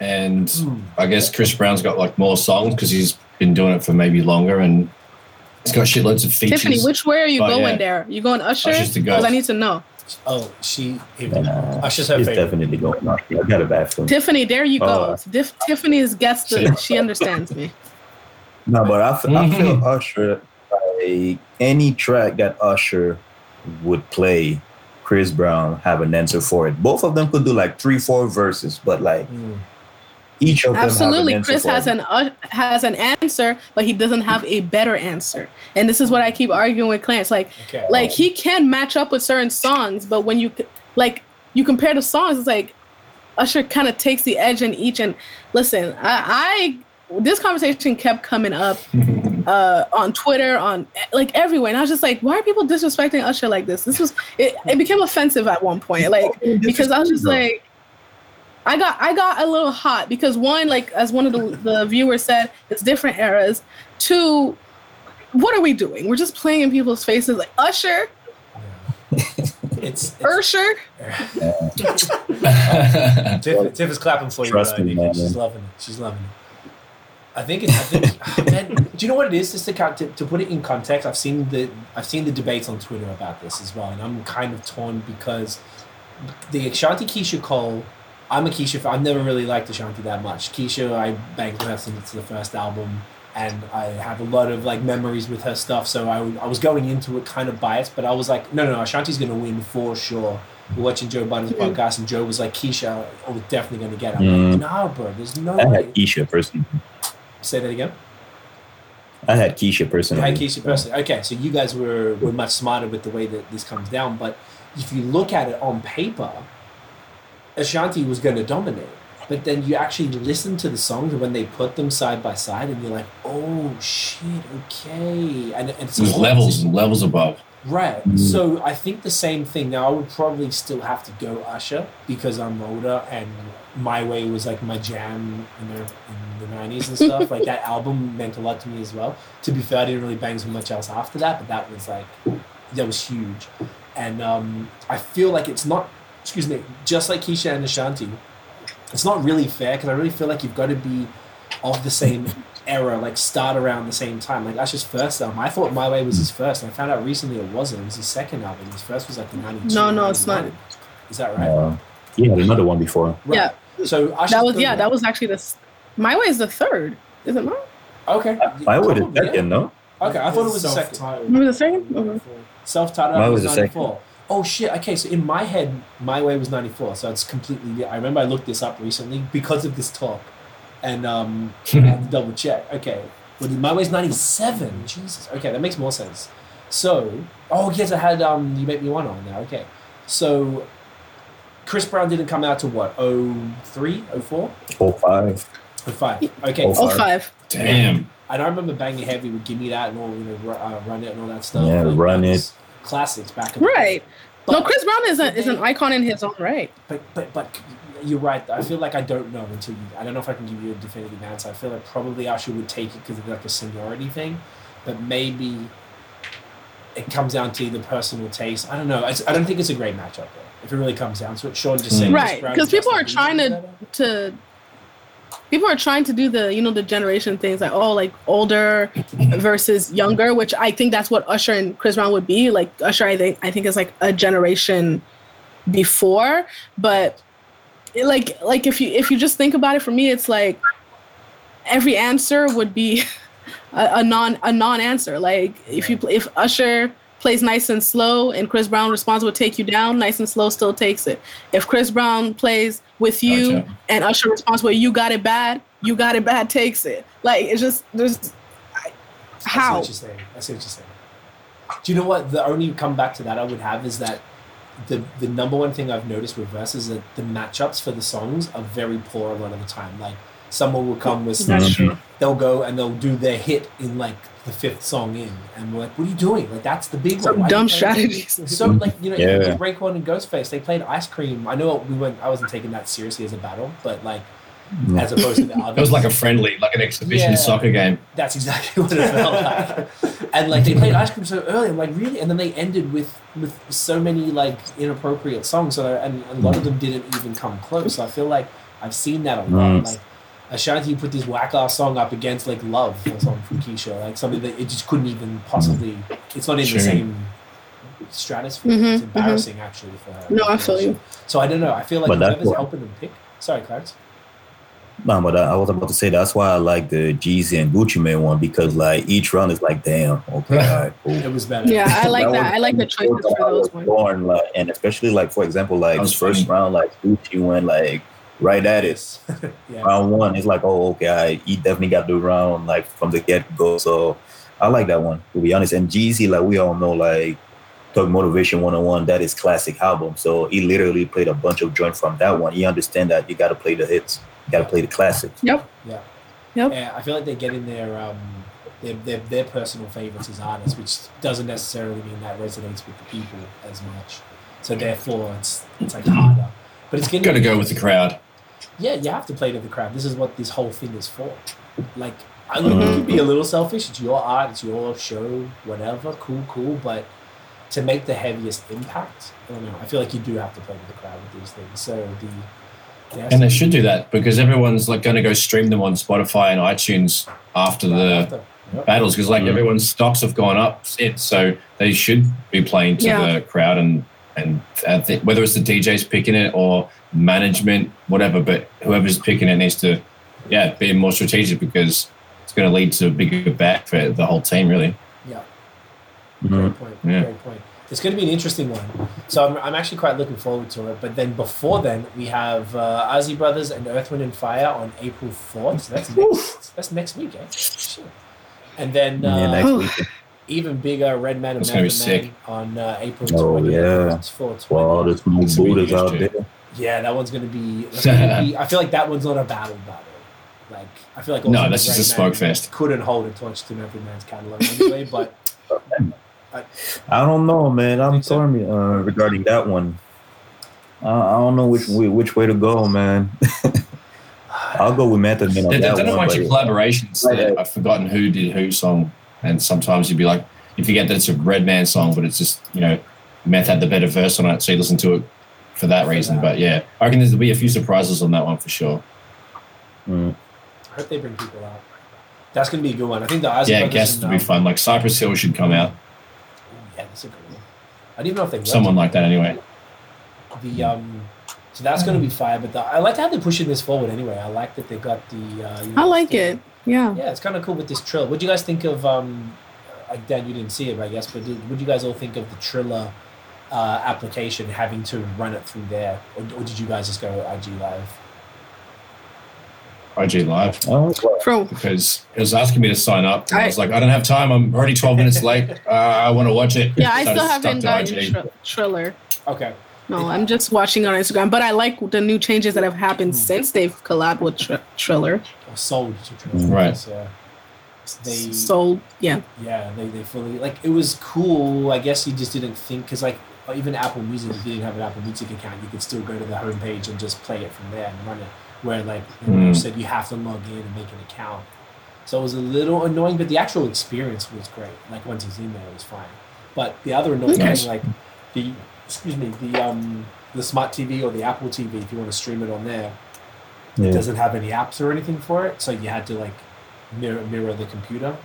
and Hmm. I guess Chris Brown's got like more songs because he's been doing it for maybe longer, and he's got shitloads of features. Tiffany, which way are you Oh, going yeah. there? You going Usher? Because. I need to know. Oh, she. Here we go. Nah, Usher's her favorite. definitely going on. I got a bad feeling. Tiffany, there you go. Oh. Dif- Tiffany's gets the. She understands me. No, but I feel Usher like any track that Usher would play, Chris Brown have an answer for it. Both of them could do like three, four verses, but like Mm. Each of them Absolutely, have an Chris has an uh, has an answer, but he doesn't have a better answer. And this is what I keep arguing with Clarence. Like, Okay. like he can match up with certain songs, but when you like you compare the songs, it's like Usher kind of takes the edge in each. And listen, I, I this conversation kept coming up uh, on Twitter, on like everywhere, and I was just like, why are people disrespecting Usher like this? This was it. It became offensive at one point, like because I was just like, I got I got a little hot because one, like as one of the, the viewers said, it's different eras. Two, what are we doing? We're just playing in people's faces, like Usher, It's, it's Usher. Tiff, Tiff is clapping for you. Trust uh, me, Nikki. man. She's loving it. She's loving it. I think. It, I think. man, do you know what it is? Just to, count- to to put it in context, I've seen the I've seen the debates on Twitter about this as well, and I'm kind of torn because the Ashanti Keyshia Cole. I'm a Keyshia fan. I've never really liked Ashanti that much. Keyshia, I banged with her since the first album, and I have a lot of like memories with her stuff. So I, I was going into it kind of biased, but I was like, no, no, no Ashanti's gonna win for sure. We're watching Joe Budden's Mhm. podcast, and Joe was like, Keyshia, I was definitely gonna get. It. I'm Mm. like, no, bro, there's no I way. had Keyshia personally. Say that again. I had Keyshia personally. Hi, Keyshia personally. Okay, so you guys were were much smarter with the way that this comes down, but if you look at it on paper, Ashanti was going to dominate. But then you actually listen to the songs when they put them side by side, and you're like, "Oh shit, okay." And, and it's There's levels and levels above. Right. Mm. So I think the same thing. Now I would probably still have to go Usher because I'm older and My Way was like my jam in the in the nineties and stuff. like that album meant a lot to me as well. To be fair, I didn't really bang so much else after that, but that was like that was huge. and um, I feel like it's not. Excuse me, just like Keyshia and Ashanti, it's not really fair because I really feel like you've got to be of the same era, like start around the same time. Like Usher's first album, I thought My Way was his first, and I found out recently it wasn't. It was his second album. His first was like the '92. No, no, it's not. Is that right? Uh, he had another one before. right. Yeah. So Usher's That was yeah. one- That was actually the. s- My way is the third. Is it not? okay. I would have Probably, yeah. second, no? Okay, I thought it was the second. self-titled. Remember the second? Okay. Self-titled Mine album was was the second. 94. Oh shit, okay, so in my head, My Way was 94, so it's completely I remember I looked this up recently because of this talk. And um I had to double check. Okay. Well My Way's 97. Jesus. Okay, that makes more sense. So oh yes, I had um You Make Me Want on there, okay. So Chris Brown didn't come out to what, 03, 04? Oh five. 05. Okay. Oh, Oh five. Damn. And I remember Banging Heavy would give me that and all, you know, ru- uh, run it and all that stuff. Yeah, Like, Run that It. Classics back in. Right. But- no, Chris Brown is a, is an icon in his own right. But but but you're right. I feel like I don't know until you. I don't know if I can give you a definitive answer. I feel like probably Usher would take it because of like a seniority thing, but maybe it comes down to the personal taste. I don't know. It's, I don't think it's a great matchup though. If it really comes down to it, Sean just saying. Right, Chris Brown 'cause and people are trying to- To people are trying to do the you know the generation things like oh like older versus younger, which I think that's what Usher and Chris Brown would be. Like Usher, I think I think is like a generation before, but it, like like if you if you just think about it, for me, it's like every answer would be a, a non a non answer. Like if you if Usher plays nice and slow and Chris Brown responds would take you down, nice and slow still takes it. If Chris Brown plays with you Gotcha. and Usher responds with you got it bad, you got it bad takes it. Like it's just there's I- I see what you're saying. I see what you're saying. Do you know what? The only come back to that I would have is that the the number one thing I've noticed with Verse is that the matchups for the songs are very poor a lot of the time. Like someone will come with That's Mhm. they'll go and they'll do their hit in like the fifth song in, and we're like, "What are you doing? Like that's the big Some one." Why dumb playing- strategies. So like you know, Yeah. yeah. Raekwon and Ghostface, they played Ice Cream. I know we went. I wasn't taking that seriously as a battle, but like Yeah. as opposed to the others, It was like a friendly, like an exhibition Yeah. soccer game. that's exactly what it felt like. And like they played Ice Cream so early, I'm like, really? And then they ended with with so many like inappropriate songs, so and a lot of them didn't even come close. So I feel like I've seen that a lot. Mm. Like Ashanti put this whack ass song up against like Love or something from Keyshia, like something that it just couldn't even possibly. It's not in Sure. the same stratosphere. Mhm, it's mhm. embarrassing actually for her. No, I feel you. So I don't know. I feel like But that's whoever's what- helping them pick. Sorry, Clarence. No, but I I was about to say that's why I like the Jeezy and Gucci Mane one because like each round is like, damn, okay, all right, cool. It was better. Yeah, I like That that. I like the choices for those ones. Born, like, and especially like for example, like That first round, like Gucci went like right at it. yeah. Round one, it's like, oh, okay, I, he definitely got the round like from the get go. So I like that one to be honest. And Jeezy, like we all know, like Thug Motivation 101, that is classic album. So he literally played a bunch of joints from that one. He understand that you got to play the hits, you got to play the classics. Yep. Yeah. Yep. Yeah, I feel like they're getting their um their, their, their personal favorites as artists, which doesn't necessarily mean that resonates with the people as much. So therefore, it's it's like harder. But it's getting Got to go with the crowd. Yeah, you have to play to the crowd. This is what this whole thing is for. Like, I mean, you can be a little selfish. It's your art. It's your show. Whatever. Cool, cool. But to make the heaviest impact, I don't know. I feel like you do have to play to the crowd with these things. So the And they should do that because everyone's like going to go stream them on Spotify and iTunes after the Yep. battles because like Mhm. everyone's stocks have gone up since, so they should be playing to Yeah. the crowd and and I think whether it's the DJs picking it or management, whatever, but whoever's picking it needs to yeah be more strategic because it's going to lead to a bigger bet for the whole team really. Yeah. Mhm. Great point. Yeah. Great point. It's going to be an interesting one. So I'm, I'm actually quite looking forward to it. But then before then, we have uh, Isley Brothers and Earth, Wind and Fire on April 4th. So that's next, that's next week, eh? Shit. And then uh, yeah, next week. even bigger Redman and That's gonna Method Man on uh, April Oh, yeah. It's 420. Well, there's no Buddhas out huge, there. Yeah, that one's gonna be. Gonna be I feel like that one's not a battle battle. Like I feel like No, also that's just a Redman smoke fest. Couldn't hold a torch to Method Man's catalog anyway, but I don't know, man. I'm Think so? sorry uh, regarding that one. Uh, I don't know which way, which way to go, man. I'll go with Method Man on There, that there are a bunch of collaborations. that I've forgotten who did whose song, and sometimes you'd be like, you forget that it's a Redman song, but it's just you know Meth had the better verse on it, so you listen to it for that reason. But yeah, I reckon there'll be a few surprises on that one for sure. Mm. I hope they bring people out. That's gonna be a good one. I think the Isley Yeah, brothers guests and, will be um, fun. Like Cypress Hill should come out. Yeah, that's a good one. I didn't even know if they. Someone like that anyway. the um. So that's gonna be fire. But the, I like how they're pushing this forward anyway. I like that they got the. Uh, you know, I like the- it. Yeah. Yeah, it's kind of cool with this trill. What do you guys think of? Um, like Dan, you didn't see it, I guess, but did, what do you guys all think of the Triller uh, application having to run it through there, or, or did you guys just go IG live? IG Live Oh, well, From because it was asking me to sign up. And I, I- was like, I don't have time. I'm already 12 minutes late. Uh, I want to watch it. yeah, I still haven't to gotten IG. Triller. Okay. No, I'm just watching on Instagram. But I like the new changes that have happened since they've collabed with tr- Triller. Or sold to Triller. Right. So they, So yeah, yeah, they, they fully like it was cool. I guess you just didn't think because like even Apple Music, if you didn't have an Apple Music account, you could still go to the homepage and just play it from there and run it. Where like you, know, you Mm. said, you have to log in and make an account. So it was a little annoying, but the actual experience was great. Like once it's in there, it was fine. But the other annoying Nice. thing, like the excuse me, the um the smart TV or the Apple TV, if you want to stream it on there, it doesn't have any apps or anything for it, so you had to like mirror mirror the computer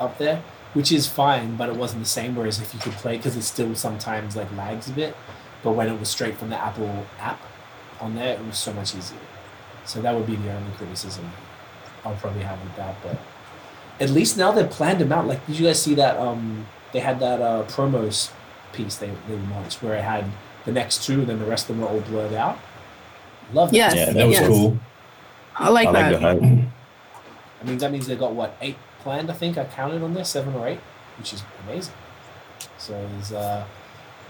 up there, which is fine, but it wasn't the same. Whereas if you could play, because it still sometimes like lags a bit, but when it was straight from the Apple app on there, it was so much easier. So that would be the only criticism I'll probably have with that. But at least now they've planned them out. Like, did you guys see that? Um, they had that uh, promos piece they they launched where it had the next two, and then the rest of them were all blurred out. Love that. Yes. Yeah, That was Yes. cool. I like I like the that. hype. I mean, that means they got what eight planned. I think I counted on this, seven or eight, which is amazing. So there's uh,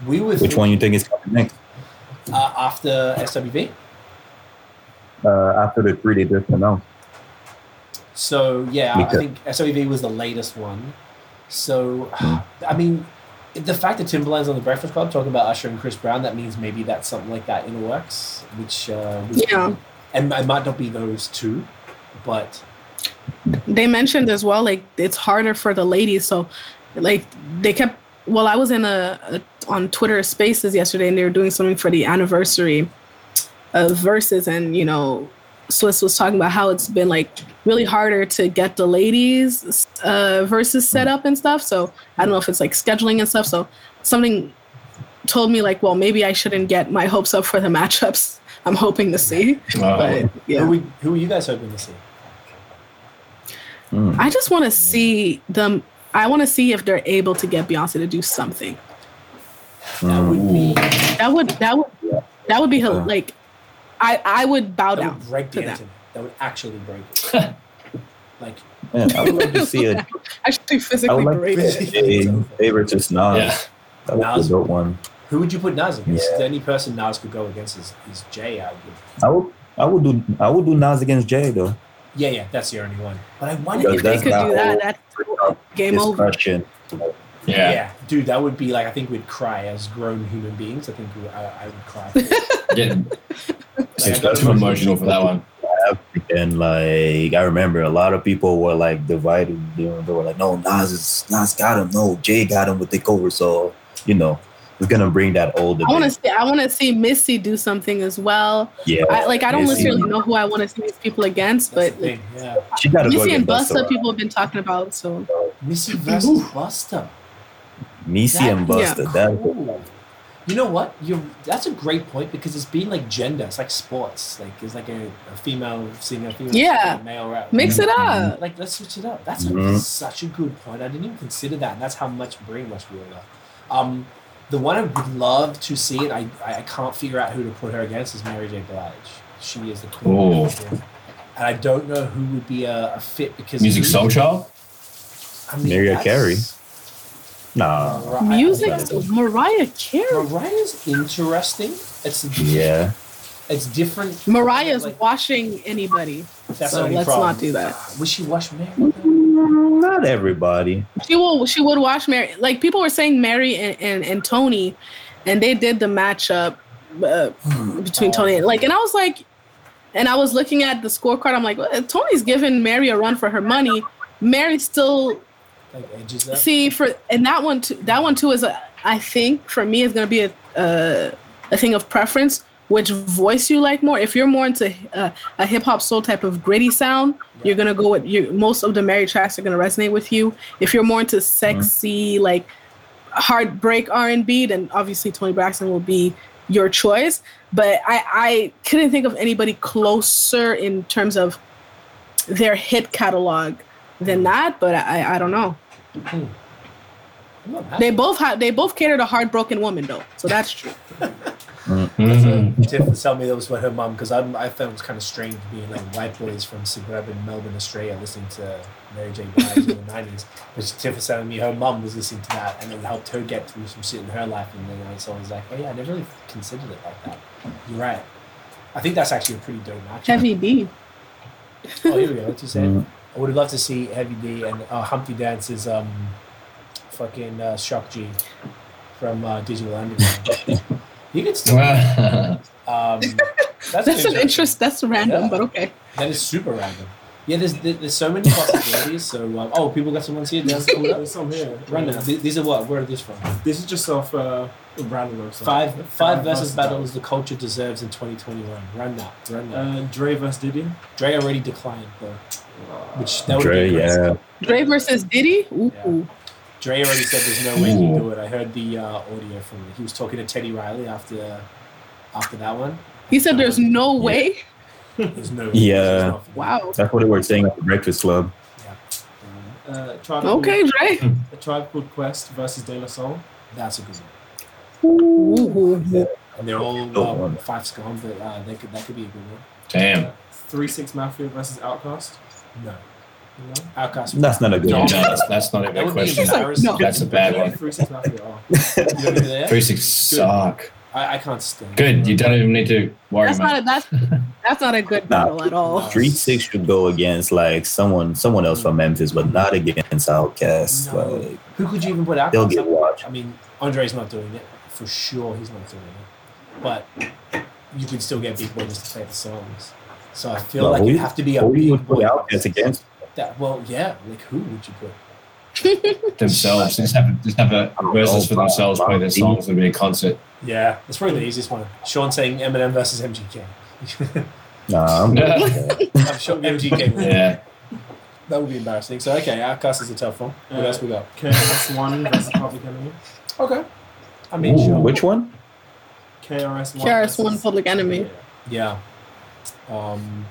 we were Which one you think is coming next? uh, after SWV. Uh, after the three they just announced. So yeah, I think SWV was the latest one. So Hmm. I mean, the fact that Timbaland's on the Breakfast Club talking about Usher and Chris Brown, that means maybe that's something like that in the works. Which uh, would- Yeah. And it might not be those two, but They mentioned as well, like it's harder for the ladies. So, like they kept. Well, I was in a, a on Twitter Spaces yesterday, and they were doing something for the anniversary of Verzuz, and you know, Swizz was talking about how it's been like really harder to get the ladies uh, Verzuz set up and stuff. So I don't know if it's like scheduling and stuff. So something told me like, well, maybe I shouldn't get my hopes up for the matchups. I'm hoping to see, Uh, but who, yeah. we, who are you guys hoping to see? Mm. I just want to see them. I want to see if they're able to get Beyonce to do something. That would be That would that would that would be Yeah. like, I I would bow that down. would break the to that. internet. That would actually break it. like Man, I would like to see a Actually, I physically would like break to it. see a favorite just Nas. yeah. That was Nas. a dope one. Who would you put Nas against? Yeah. The only person Nas could go against is, is Jay. I would. I would I would do I would do Nas against Jay though. Yeah, yeah, that's the only one. But I wonder if They could that do that. whole That's game over. discussion. Yeah. Yeah. dude, that would be like I think we'd cry as grown human beings. I think we, I, I would cry. yeah. Like, I got Too emotional for that one. And like I remember a lot of people were like divided. You know, they were like, "No, Nas is Nas got him. No, Jay got him with the cover." So you know, we're gonna bring that old. I want to see. I want to see Missy do something as well. Yeah, I, like I don't Missy. necessarily know who I want to see these people against, That's but like. Yeah, she gotta go Missy and against Busta, Busta. people have been talking about. So Missy versus Busta. Missy That- and Busta. yeah. That Cool. You know what? You that's a great point because it's being like gender. It's like sports. Like it's like a, a female singer, female Yeah. singer, male rap. mix it up. Like let's switch it up. That's a, Mhm. such a good point. I didn't even consider that. And that's how much brainwash we all are. Um, the one I would love to see, and I, I can't figure out who to put her against, is Mary J. Blige. She is the queen. Oh. of country. And I don't know who would be a, a fit because Music who- Soul Child? I mean, Mariah Carey. nah. Mariah- music, I don't- Mariah Carey. Mariah's interesting. It's Yeah, it's different. Mariah's Like, washing anybody, that's so let's problem. not do that. Wish she washed Mary. Not everybody. She will. She would wash Mary. Like people were saying, Mary and, and, and Toni, and they did the matchup uh, between Toni and like, and I was like, and I was looking at the scorecard. I'm like, well, Toni's giving Mary a run for her money. Mary still Like edges see for and that one too. That one too is a. I think for me, is gonna be a a, a thing of preference. Which voice you like more? If you're more into uh, a hip hop soul type of gritty sound, you're gonna go with you. Most of the Mary tracks are gonna resonate with you. If you're more into sexy, mm-hmm. like heartbreak R and B, then obviously Toni Braxton will be your choice. But I, I couldn't think of anybody closer in terms of their hit catalog than mm-hmm. that. But I, I don't know. Mad. They both have they both cater to heartbroken women though, so that's true. Mhm. Tiff was telling me that was what her mom, because I I felt it was kind of strange being like white boys from suburban Melbourne, Australia, listening to Mary J. Blige in the nineties. But she- Tiff was telling me her mom was listening to that, and it helped her get through some shit in her life. And then I so I was like, oh yeah, I never really considered it like that. You're right. I think that's actually a pretty dope match. Heavy D. Oh, here we go. What you said? Mm. I would have loved to see Heavy D and uh, Humpty Dance's um, fucking uh, Shock G from uh, Digital Underground. you can still. Um, that's, That's an interest. That's random, Yeah. but okay. That is super random. Yeah, there's there- there's so many possibilities. So um, oh, people got some ones here. There's some There's some here. random. Th- These are what? Where are these from? This is just off uh, a random website. Five five versus battles the culture deserves in 2021. Run that. Run that. Uh, Dre vs Diddy. Dre already declined though, which that would Dre, be yeah. Dre versus Diddy. Ooh. Yeah. Dre already said there's no way he'd do it. I heard the uh, audio from it. he was talking to Teddy Riley after after that one. He said there's no way. There's no Yeah. Wow. That's what they were saying at the Breakfast Club. Uh, tribe Okay, Dre. A tribe called Quest versus De La Soul. That's a good one. Ooh. And they're all Dope uh, five scum, but uh, they could that could be a good one. Damn. Three Six Mafia versus Outkast. No, No. Outkast. That's not a good No, one. that's, that's not a good question. embarrassing. No. That's a bad one. Three Six Mafia are. You don't do that? Three six suck. I, I can't stand. Good. You don't even need to worry That's about not a, that's that's not a good Nah. battle at all. Three Six should go against like someone someone else from Memphis, but not against Outkast. No. Like Who could you even put Outkast? they'll get watched. I mean, Andre's not doing it for sure. He's not doing it, but you can still get big boys to play the songs. So I feel Well, like you have to be a Who big you would put boy. Outkast against? That, well, yeah. Like who would you put? themselves. Just have just have a versus for themselves, play their songs, and be a concert. Yeah, that's probably the easiest one. Sean saying Eminem versus MGK. Nah, I'm good with. I'm sure MGK. Would. Yeah. That would be embarrassing. So okay, Outkast is a tough one. What Uh, else we got? KRS One versus Public Enemy. Okay. I mean, Ooh, sure. which one? KRS One. KRS One Public Enemy. Yeah. Um,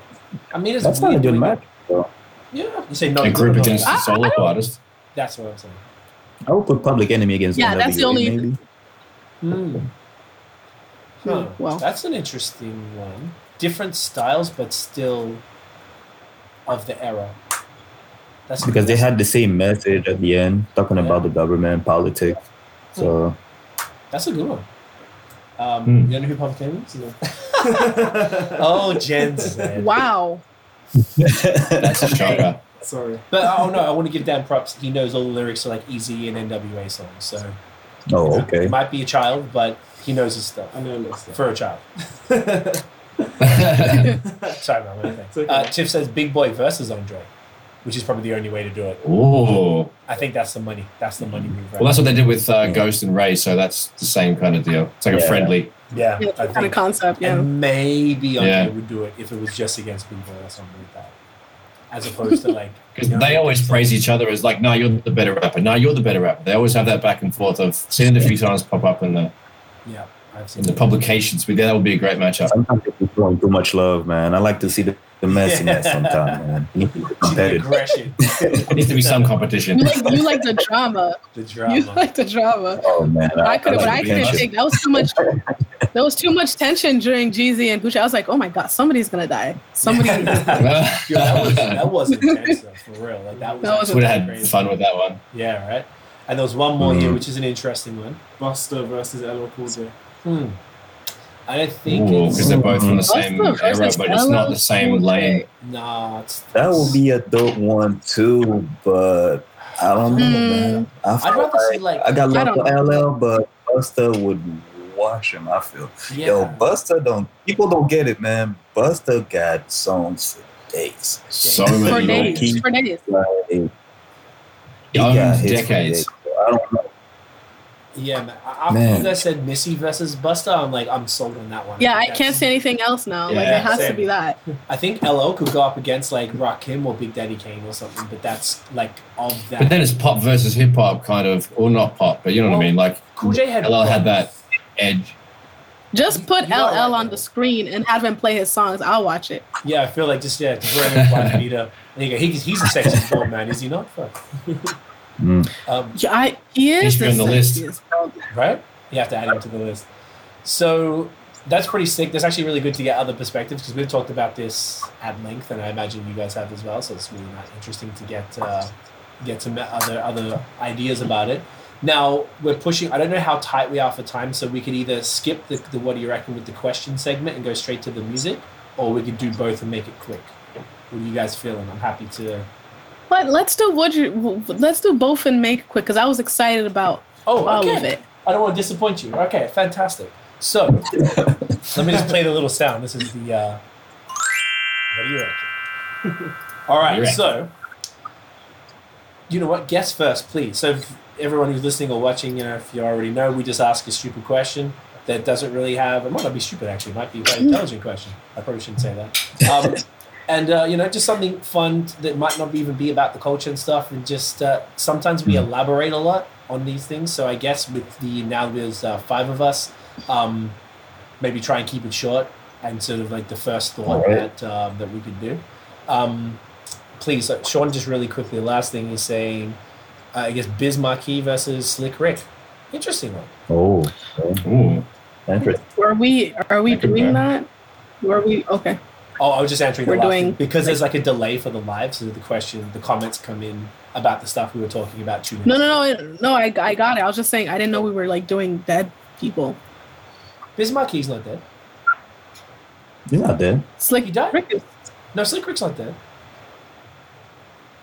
I mean, it's That's not a weird good when- match. Yeah, you say no. A group no, no, against no. the solo artist. That's what I'm saying. I would put Public Enemy against Yeah, that's the NWA, only- maybe. Hmm. Huh. Well. that's an interesting one. Different styles, but still of the era. That's because they had the same message at the end, talking about the government, politics. So That's a good one. Um, Hmm. You know who Public Enemy is? oh, Jen said. Wow. That's a shocker. Sorry. But oh no, I want to give Dan props. He knows all the lyrics to like Easy and NWA songs. So oh, you know, okay. he might be a child, but he knows his stuff I know this. for a child. Sorry, man. what think? It's okay. Uh, Tiff says Big Boi versus Andre, which is probably the only way to do it. Ooh. I think that's the money. That's the money move. Right Well, that's what they did with uh, Ghost and Rae, so that's the same kind of deal. It's like a friendly. yeah, Yeah, I kind of concept. Yeah. And maybe Andre Yeah. would do it if it was just against people or something like that, as opposed to like. Because you know, they always praise each other as like, no, you're the better rapper. No, you're the better rapper. They always have that back and forth of seen it a few times pop up in the Yeah, I've in seen the publications. But that would be a great matchup. Sometimes people throwing too much love, man. I like to see the, the messiness sometimes, man. You need to the competitive. aggression. There needs to be some competition. You like you like the drama. the You like the drama. Oh man, I could, like but I couldn't take. That was too much. There was too much tension during Jeezy and Gucci. I was like, oh my god, somebody's gonna die. Somebody. Yo, that was that was intense though, for real. Like that was. That was Would have had crazy. fun with that one. Yeah, right. And there was one more here, Mhm. which is an interesting one. Busta versus LL Cool J. Hmm. I don't think because it's they're both from the same Busta era, versus but it's not the same Cool lane. nah. It's, That would be a dope one too, but I don't know, Hmm. man. I I'd feel rather see like like I got I love for LL, but Busta would wash him. I feel. yeah. Yo, Busta don't. People don't get it, man. Busta got songs for days. So for many days. For days. Like, he Owns got hits for decades. days. I don't know. Yeah, man. After Man. you guys said Missy versus Busta, I'm like, I'm sold on that one. Yeah, I think can't that's- say anything else now. like it has same. to be that. I think LL could go up against like Rock Rakim or Big Daddy Kane or something, but that's like of that. But that. then it's pop versus hip hop, kind of, or not pop, but you know what I mean. Like Cool J had LL had that edge. Just put You LL right, on though. the screen and have him play his songs. I'll watch it. Yeah, I feel like just yeah, to throw him in Black Peter. There you go. He, he's a sexy bald man, is he not? Fuck. Mm. Um, Yeah, I, he is He should be on the list. sexiest right? You have to add him to the list. So that's pretty sick. That's actually really good to get other perspectives because we've talked about this at length, and I imagine you guys have as well. So it's really not interesting to get uh, get some other other ideas about it. Now we're pushing. I don't know how tight we are for time, so we could either skip the, the what do you reckon with the question segment and go straight to the music, or we could do both and make it quick. What are you guys feeling? I'm happy to. But let's do what you. Let's do both and make quick because I was excited about Oh, all okay. of it. I don't want to disappoint you. Okay, fantastic. So, let me just play the little sound. This is the. Uh, what do you reckon? All right, You reckon? so. You know what? Guess first, please. So, if everyone who's listening or watching, you know, if you already know, we just ask a stupid question that doesn't really have. It might not be stupid, actually. It might be a very intelligent question. I probably shouldn't say that. Um, and uh, you know, just something fun that might not even be about the culture and stuff. And just uh, sometimes we elaborate a lot on these things. So I guess with the now there's uh, five of us, um, maybe try and keep it short and sort of like the first thought Alright. that um, that we could do. Um, please, uh, Sean, just really quickly. The last thing he's saying, uh, I guess Biz Markie versus Slick Rick. Interesting one. Oh, okay. Ooh. interesting. Are we? Are we doing go. that? are we? Okay. Oh, I was just answering We're the last doing- thing. because there's like a delay for the live, so the question, the comments come in about the stuff we were talking about two. No, no, no, no. I, I got it. I was just saying I didn't know we were like doing dead people. Biz Markie's not dead. He's not dead. Slick He died? Rick. is- No, Slick Rick's not dead.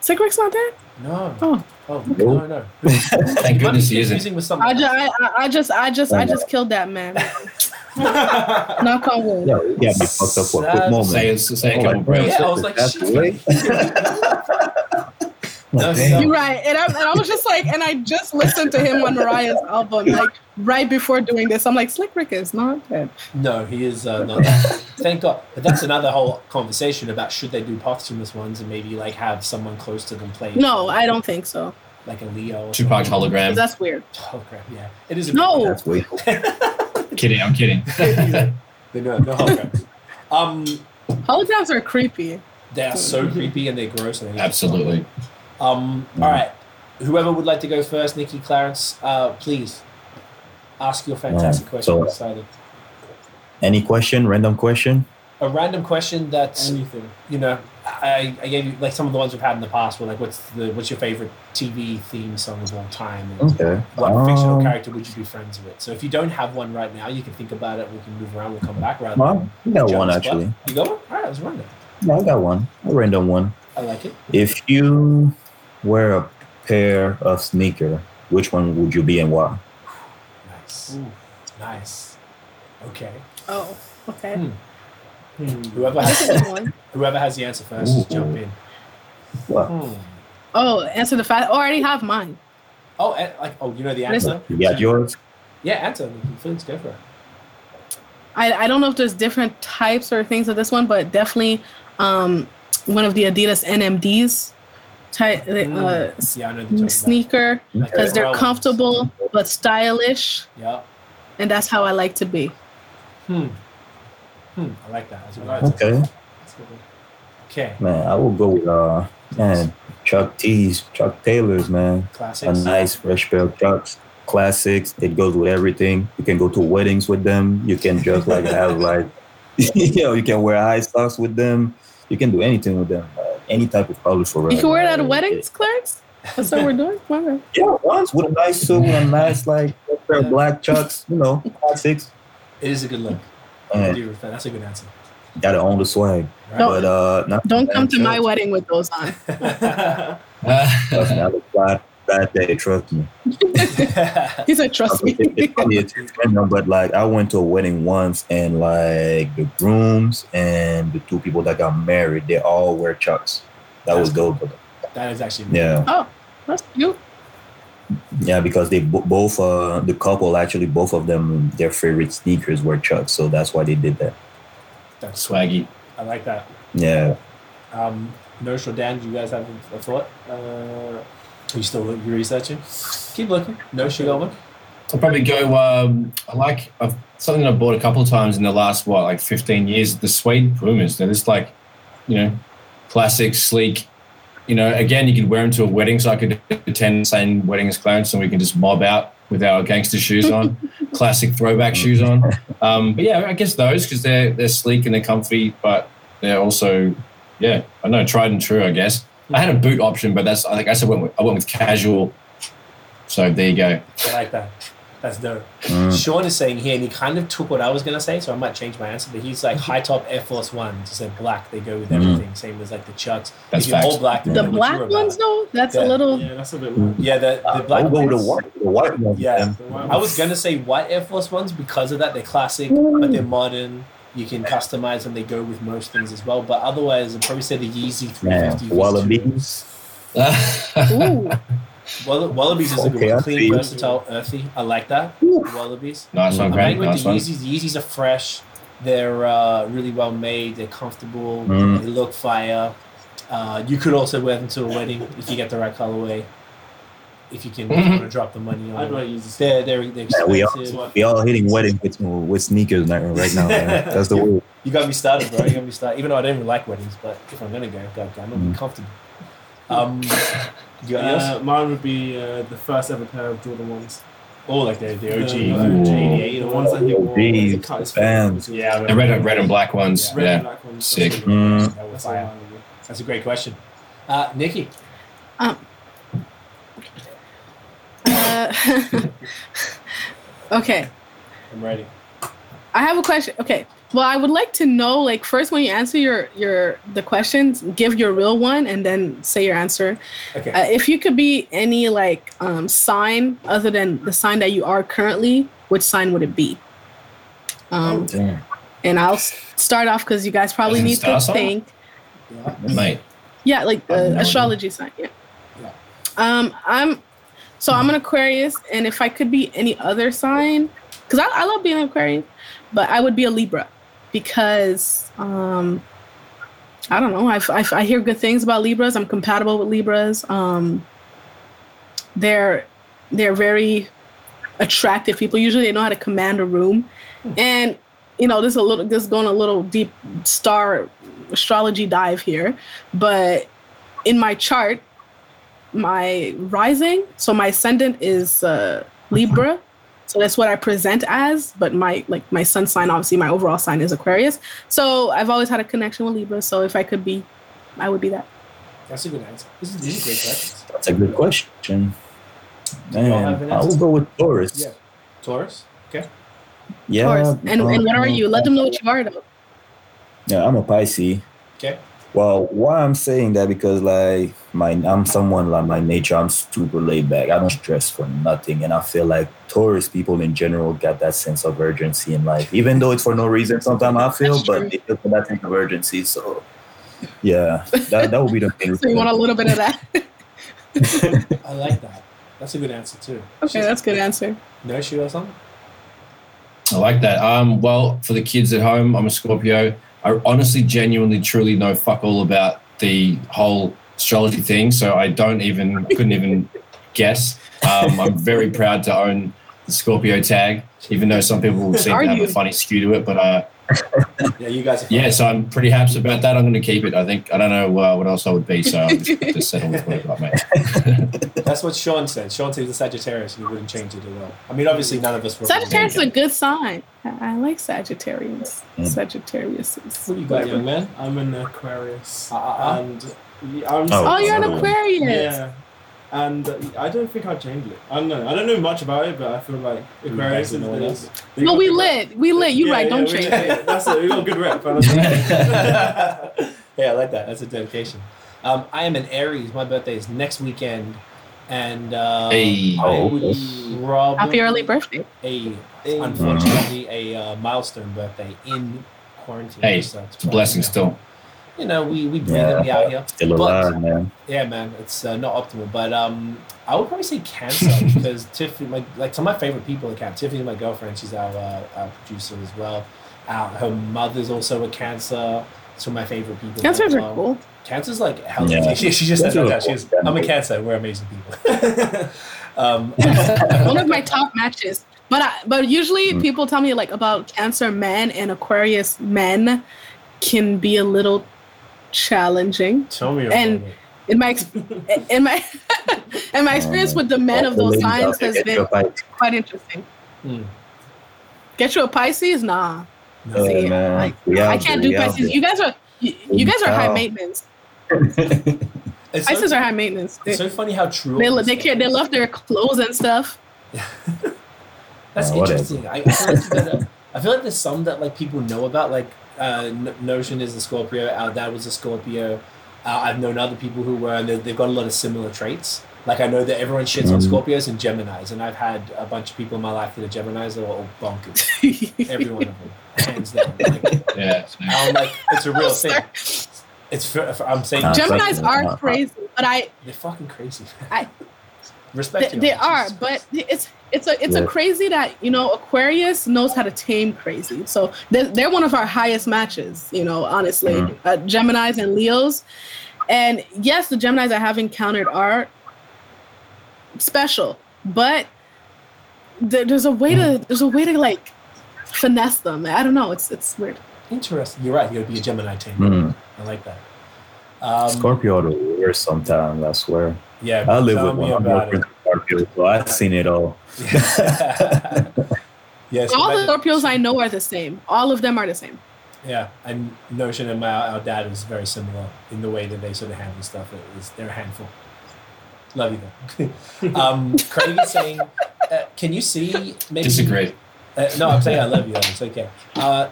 Slick Rick's not dead. No. Oh. Oh no no. Thank You might be goodness he isn't. confusing with something. I just, I, I- I just, I just, I just killed that man. Knock on wood. Yeah, you got me fucked up for a quick moment. Say, say a I'm couple like, bro, breaths. Yeah, I was like, that's shit. the way. No, Like, You're right, and I, and I was just like, and I just listened to him on Mariah's album, like right before doing this. I'm like, Slick Rick is not dead. No, he is uh, not. dead. Thank God. But that's another whole conversation about should they do posthumous ones and maybe like have someone close to them play. No, I don't think so. like a Leo. Tupac hologram. That's weird. Oh crap! Yeah, it is. A No. That's way. Kidding, I'm kidding. They no, no holograms. Um, Holograms are creepy. they are so creepy and they're gross. And they Absolutely. Um, all right. Whoever would like to go first, Nikki, Clarence, uh, please ask your fantastic Alright, question. so- excited. Any question? Random question? A random question that's Anything. you know, I, I gave you like some of the ones we've had in the past were like, what's the what's your favorite TV theme song of all time? And Okay. what fictional Um, character would you be friends with? So if you don't have one right now, you can think about it. We can move around. We'll come back. Rather Well, I got jump one spot. actually. You got one? All right, let's run it. Yeah, I got one. A random one. I like it. If you wear a pair of sneaker, which one would you be and why? Nice, nice. Okay. Oh, okay. Hmm. Hmm. Whoever has whoever has the answer first, Ooh. jump in. What? Hmm. Oh, answer the fact. Oh, I already have mine. Oh, eh, like oh, you know the answer. You got yours? Yeah, answer. Please go for it. I, I don't know if there's different types or things of this one, but definitely um, one of the Adidas NMDs type uh, Yeah, I know. the talking sneaker about. because they're Well, comfortable but stylish, Yeah. and that's how I like to be. Hmm. Hmm. I like that. That's a good Okay. That's good. Okay. Man, I will go with uh man, Chuck T's, Chuck Taylor's, man. A nice fresh pair of Chucks. Classics. It goes with everything. You can go to weddings with them. You can just like have like you know, you can wear high socks with them. You can do anything with them. Uh, any type of color for You can wear it at weddings, Clarence. That's what we're doing. Okay. Yeah, once with a nice suit, with a nice like pair of black chucks, you know, classics. It is a good look. I And That's a good answer. gotta own the swag. Right? But uh not Don't come to my wedding with those on. Trust me, I look bad, bad day, trust me. He said, "Trust me." It's random, but like I went to a wedding once and like the grooms and the two people that got married, they all wear chucks. That was dope. that is actually Yeah. oh, that's cute. Yeah, because they bo- both uh the couple actually both of them their favorite sneakers were Chucks, so that's why they did that. That's Swaggy. I like that. Yeah. Um, Nosh or Dan, do you guys have a, a thought? Uh, are you still look- you researching? Keep looking. Nosh, you got one? I'll probably go. Um, I like I've, something I've bought a couple of times in the last what like 15 years. The suede Pumas. They're just like, you know, classic, sleek. You know, again, you could wear them to a wedding, so I could attend the same wedding as Clarence, and we can just mob out with our gangster shoes on, classic throwback shoes on. Um, but yeah, I guess those because they're they're sleek and they're comfy, but they're also, yeah, I know, tried and true. I guess I had a boot option, but that's I guess I went with, I went with casual. So there you go. I like that. That's dope. Mm. Sean is saying here, and he kind of took what I was gonna say, so I might change my answer. But he's like high top Air Force Ones. He said black. They go with Mhm. everything. Same as like the Chucks. That's if you're all black, The black ones, though, that's Yeah. a little. Yeah, that's a bit weird. Yeah, the, the I black will go with the white the white ones. Yeah. The white I was gonna say white Air Force Ones because of that. They're classic, but they're modern. You can customize them. They go with most things as well. But otherwise, I'd probably say the Yeezy 350. Yeah. Wallabies. Ooh. Wall- Wallabies is a good Okay, one. Clean, see. versatile, earthy. I like that. Wallabies. nice one, I Grant. think with Nice the one. Yeezys, the Yeezys are fresh. They're uh, really well made. They're comfortable. Mm. They look fire. Uh, you could also wear them to a wedding if you get the right colorway. If you can if you want to drop the money on I'd them. rather use this. They're, they're, they're Yeah, we expensive. are we all hitting weddings with with sneakers now, right now. That's the way. You got me started, bro. You got me started. Even though I don't even like weddings, but if I'm gonna go, God, I'm gonna be Mm. comfortable. Um, you got yours? Uh, mine would be uh, the first ever pair of Jordan ones. oh, like the, the OG, The, the OG, the the ones that he wore. OGs, he cut his fans. face. Yeah, The red, red and black ones. Red yeah. and black ones. Sick. That's, Mm. That that's fire. all mine would be. That's a great question. Uh, Nikki, Uh, okay. I'm ready. I have a question. Okay. Well, I would like to know, like, first when you answer your your the questions, give your real one and then say your answer. Okay. Uh, if you could be any like um, sign other than the sign that you are currently, which sign would it be? Um, Damn. and I'll start off because you guys probably need to sign? think. yeah. Mate. Yeah, like I have the no idea. astrology sign. Yeah. Yeah. Um, I'm so I'm an Aquarius, and if I could be any other sign, because I, I love being an Aquarius, but I would be a Libra because um, I don't know. I, I, I hear good things about Libras. I'm compatible with Libras. Um, they're they're very attractive people. Usually, they know how to command a room, and you know, this is a little this is going a little deep star astrology dive here, but in my chart, my rising, so my ascendant is uh, Libra. So that's what I present as, but my like my sun sign, obviously my overall sign is Aquarius. So I've always had a connection with Libra. So if I could be, I would be that. That's a good answer. This is, these are great questions. That's a good question. y'all Man, an I will go with Taurus. Yeah. Taurus. Okay. Yeah. Of course. And, and what are um, you? Let them know what you are though. Yeah, I'm a Pisces. Okay. Well, why I'm saying that because like my I'm someone like my nature, I'm super laid back. I don't stress for nothing, and I feel like Taurus people in general get that sense of urgency in life, even though it's for no reason. Sometimes I feel, That's but true. they feel for that sense of urgency. So, yeah, that that would be the main. So you want a little bit of that? I like that. That's a good answer too. okay, that's a good answer. No shoe or something. I like that. Um, well, for the kids at home, I'm a Scorpio. I honestly, genuinely, truly know fuck all about the whole astrology thing, so I don't even, couldn't even guess. Um, I'm very proud to own the Scorpio tag, even though some people seem Are to have you? a funny skew to it. But uh, Yeah, you guys. Are yeah, so I'm pretty happy about that. I'm going to keep it. I think I don't know uh, what else I would be, so I'm just, just settle with what I got, mate. That's what Sean said. Sean said he's a Sagittarius and he wouldn't change it at all. I mean, obviously, none of us were. Sagittarius is a good sign. I, I like Sagittarius. Mm. Sagittarius. What you got, young man? I'm an Aquarius, Uh, uh, uh. and I'm. Oh, Oh, you're an Oh. Aquarius. Yeah, and uh, I don't think I'd change it. I don't know. I don't know much about it, but I feel like You Aquarius guys is. know the- this? No, we the- lit. We lit. You Yeah, right. yeah, Don't change yeah, it. That's it. We got a good rep. and yeah, I like that. That's a dedication. Um, I am an Aries. My birthday is next weekend, and uh, Hey. I Oh, would okay. Happy early birthday. a unfortunately a uh, milestone birthday in quarantine. Hey, so it's It's a blessing probably- still. You know, we we breathe Yeah. and we out here. Still But- alive, man. Yeah, man, it's uh, not optimal, but um, I would probably say cancer because Tiffany, my like some of my favorite people at camp. Tiffany's my girlfriend; she's our, uh, our producer as well. Uh, her mother's also a cancer. Some of my favorite people. Cancers as are cool. Cancer's like hell. Yeah. She, she just said Cancer that. is She's. I'm a cancer. We're amazing people. um, One of my top matches. But I, but usually Mm. people tell me like about Cancer men and Aquarius men can be a little challenging. Tell me And- it. In my in my in my experience with the men of those the ladies out signs has been quite interesting. mm, Get you a Pisces? Nah. no, See, Yeah, man. like, We I can't do we Pisces. there. You guys are you, you guys are high maintenance. it's Pisces so, are high maintenance. They, it's so funny how true. they, all they care. They love their clothes and stuff. That's Uh, interesting. I, I, feel like that, I feel like there's some that like people know about. Like uh, Notion is a Scorpio. Our dad was a Scorpio. Uh, I've known other people who were. and they- They've got a lot of similar traits. Like I know that everyone shits on Mhm. Scorpios and Gemini's, and I've had a bunch of people in my life that are Gemini's that are all bonkers. Every one of them, hands down. Like, Yeah. I'm like, it's a real I'm thing. sorry. It's for, for- I'm saying Nah, Gemini's Pisces are not- crazy, but I they're fucking crazy. I- Respect. they, you, they are, but it's it's a it's a crazy that you know Aquarius knows how to tame crazy. So they're, they're one of our highest matches. You know, honestly, Mhm. uh, Gemini's and Leos, and yes, the Gemini's I have encountered are special, but there, there's a way to there's a way to like finesse them. I don't know. It's it's weird. interesting. You're right. You gotta be a Gemini team. Mm. I like that. Um, Scorpio are the worst sometimes, I swear. Yeah, I live with me one. I'm about working Scorpio, so I've seen it all. it. yes, All the imagine- Scorpios I know are the same. All of them are the same. Yeah, and Notion and my our dad is very similar in the way that they sort of handle stuff. It is they're a handful. Love you though. um, Craig is saying, uh, can you see? Maybe, Disagree. Uh, no, I'm saying I love you. Though. It's okay. Uh,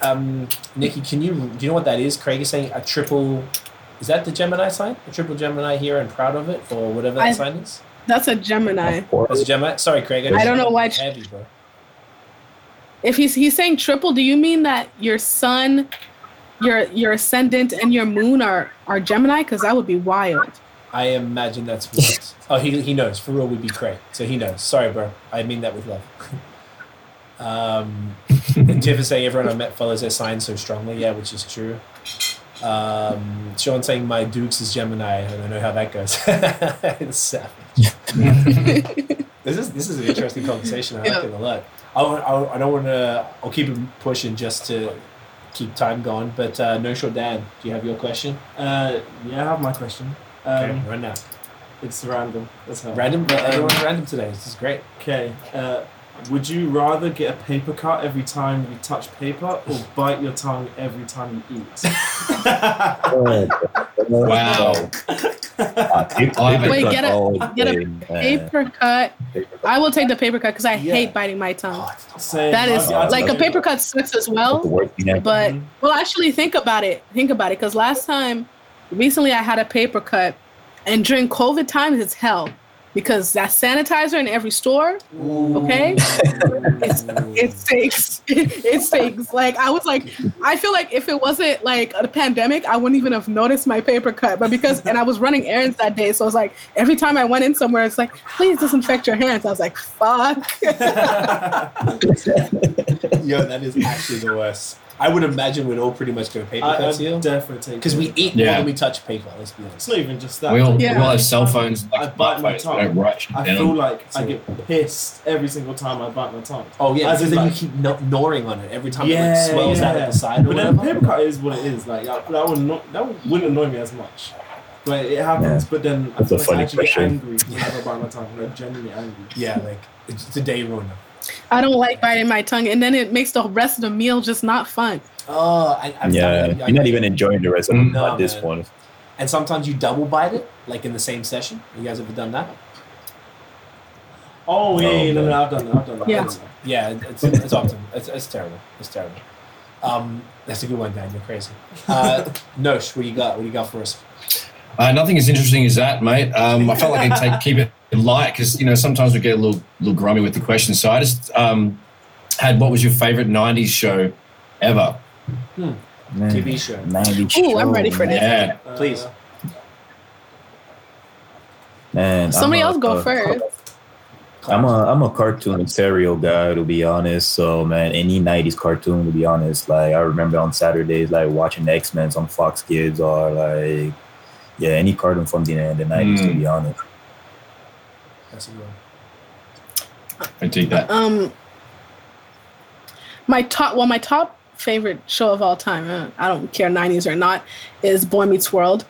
um, Nikki, can you do you know what that is? Craig is saying a triple. Is that the Gemini sign? A triple Gemini here and proud of it, or whatever that I- sign is. That's a Gemini. That's a Gemini. Sorry, Craig. I don't know why- Heavy, bro. If he's he's saying triple, do you mean that your sun, your your ascendant, and your moon are are Gemini? Because that would be wild. I imagine that's what. oh, he, he knows. For real would be Craig. So he knows. Sorry, bro. I mean that with love. um, and Tiff is saying everyone I met follows their sign so strongly. Yeah, which is true. Um, Sean saying my Dukes is Gemini. I don't know how that goes. it's savage. This is this is an interesting conversation. I like Yeah. it a lot. I, won't- I, I don't want to. I'll keep it pushing just to keep time going. But uh, no sure, Dan, do you have your question? Uh, yeah, I have my question. Um, Okay, right now. It's random. That's how. Random. Everyone's random today. This is great. Okay. Uh, would you rather get a paper cut every time you touch paper, or bite your tongue every time you eat? Wow. Wait, get a- get a a Paper cut. I will take the paper cut because I Yeah. hate biting my tongue. Oh, it's not Same. That is Oh, I'd- I'd like a paper cut sucks as well. But Mhm. well, actually, think about it. Think about it. Because last time, recently, I had a paper cut, and during COVID times, it's hell because that sanitizer in every store. Okay, it's, it stinks. it stinks. Like I was like, I feel like if it wasn't like a pandemic, I wouldn't even have noticed my paper cut. But because and I was running errands that day, so I was like, every time I went in somewhere, it's like, please disinfect your hands. I was like, fuck. Yo, that is actually the worst. I would imagine we'd all pretty much go paper I, cuts I'd here definitely take because we it. eat more Yeah. than we touch paper. Let's be honest. It's not even just that. We all, Yeah. we all have cell phones, I bite my tongue. don't write I feel like I get pissed every single time I bite my tongue. Oh yeah, As because in, then like- you keep no- gnawing on it every time Yeah, it like swells out yeah. at the side or But then whatever. paper cut is what it is. Like that, that would not that wouldn't annoy me as much. But it happens. Yeah. But then I That's feel like I funny actually question. get angry whenever I bite my tongue. Like genuinely angry. Yeah, like it's, it's a day ruiner. I don't like biting my tongue, and then it makes the rest of the meal just not fun. Oh, I, I've Yeah, done. I- you're not even enjoying the rest of Mm. it at No, this man. point. And sometimes you double bite it, like in the same session. You guys ever done that? Oh yeah, Oh, yeah, no, no, I've done that. I've done that. Yeah. I've done that. Yeah, it's it's often it's, it's terrible. It's terrible. Um, that's a good one, Dan. You're crazy. Uh, Nosh, what do you got? What do you got for us? Uh, nothing as interesting as that, mate. Um, I felt like I'd take, keep it light because you know sometimes we get a little little grummy with the questions. So I just um, had what was your favorite '90s show ever? Man, TV show. 90s Ooh, I'm ready for this. Yeah. Uh, Please. Man, Somebody I'm a- else go uh, first. I'm a I'm a cartoon serial guy to be honest. So man, any '90s cartoon to be honest. Like I remember on Saturdays, like watching X Men on Fox Kids or like yeah, any cartoon from the the '90s to Mm. be honest. That's a good one. I take that. Um, my top, well, my top favorite show of all time. uh, I don't care '90s or not. Is Boy Meets World.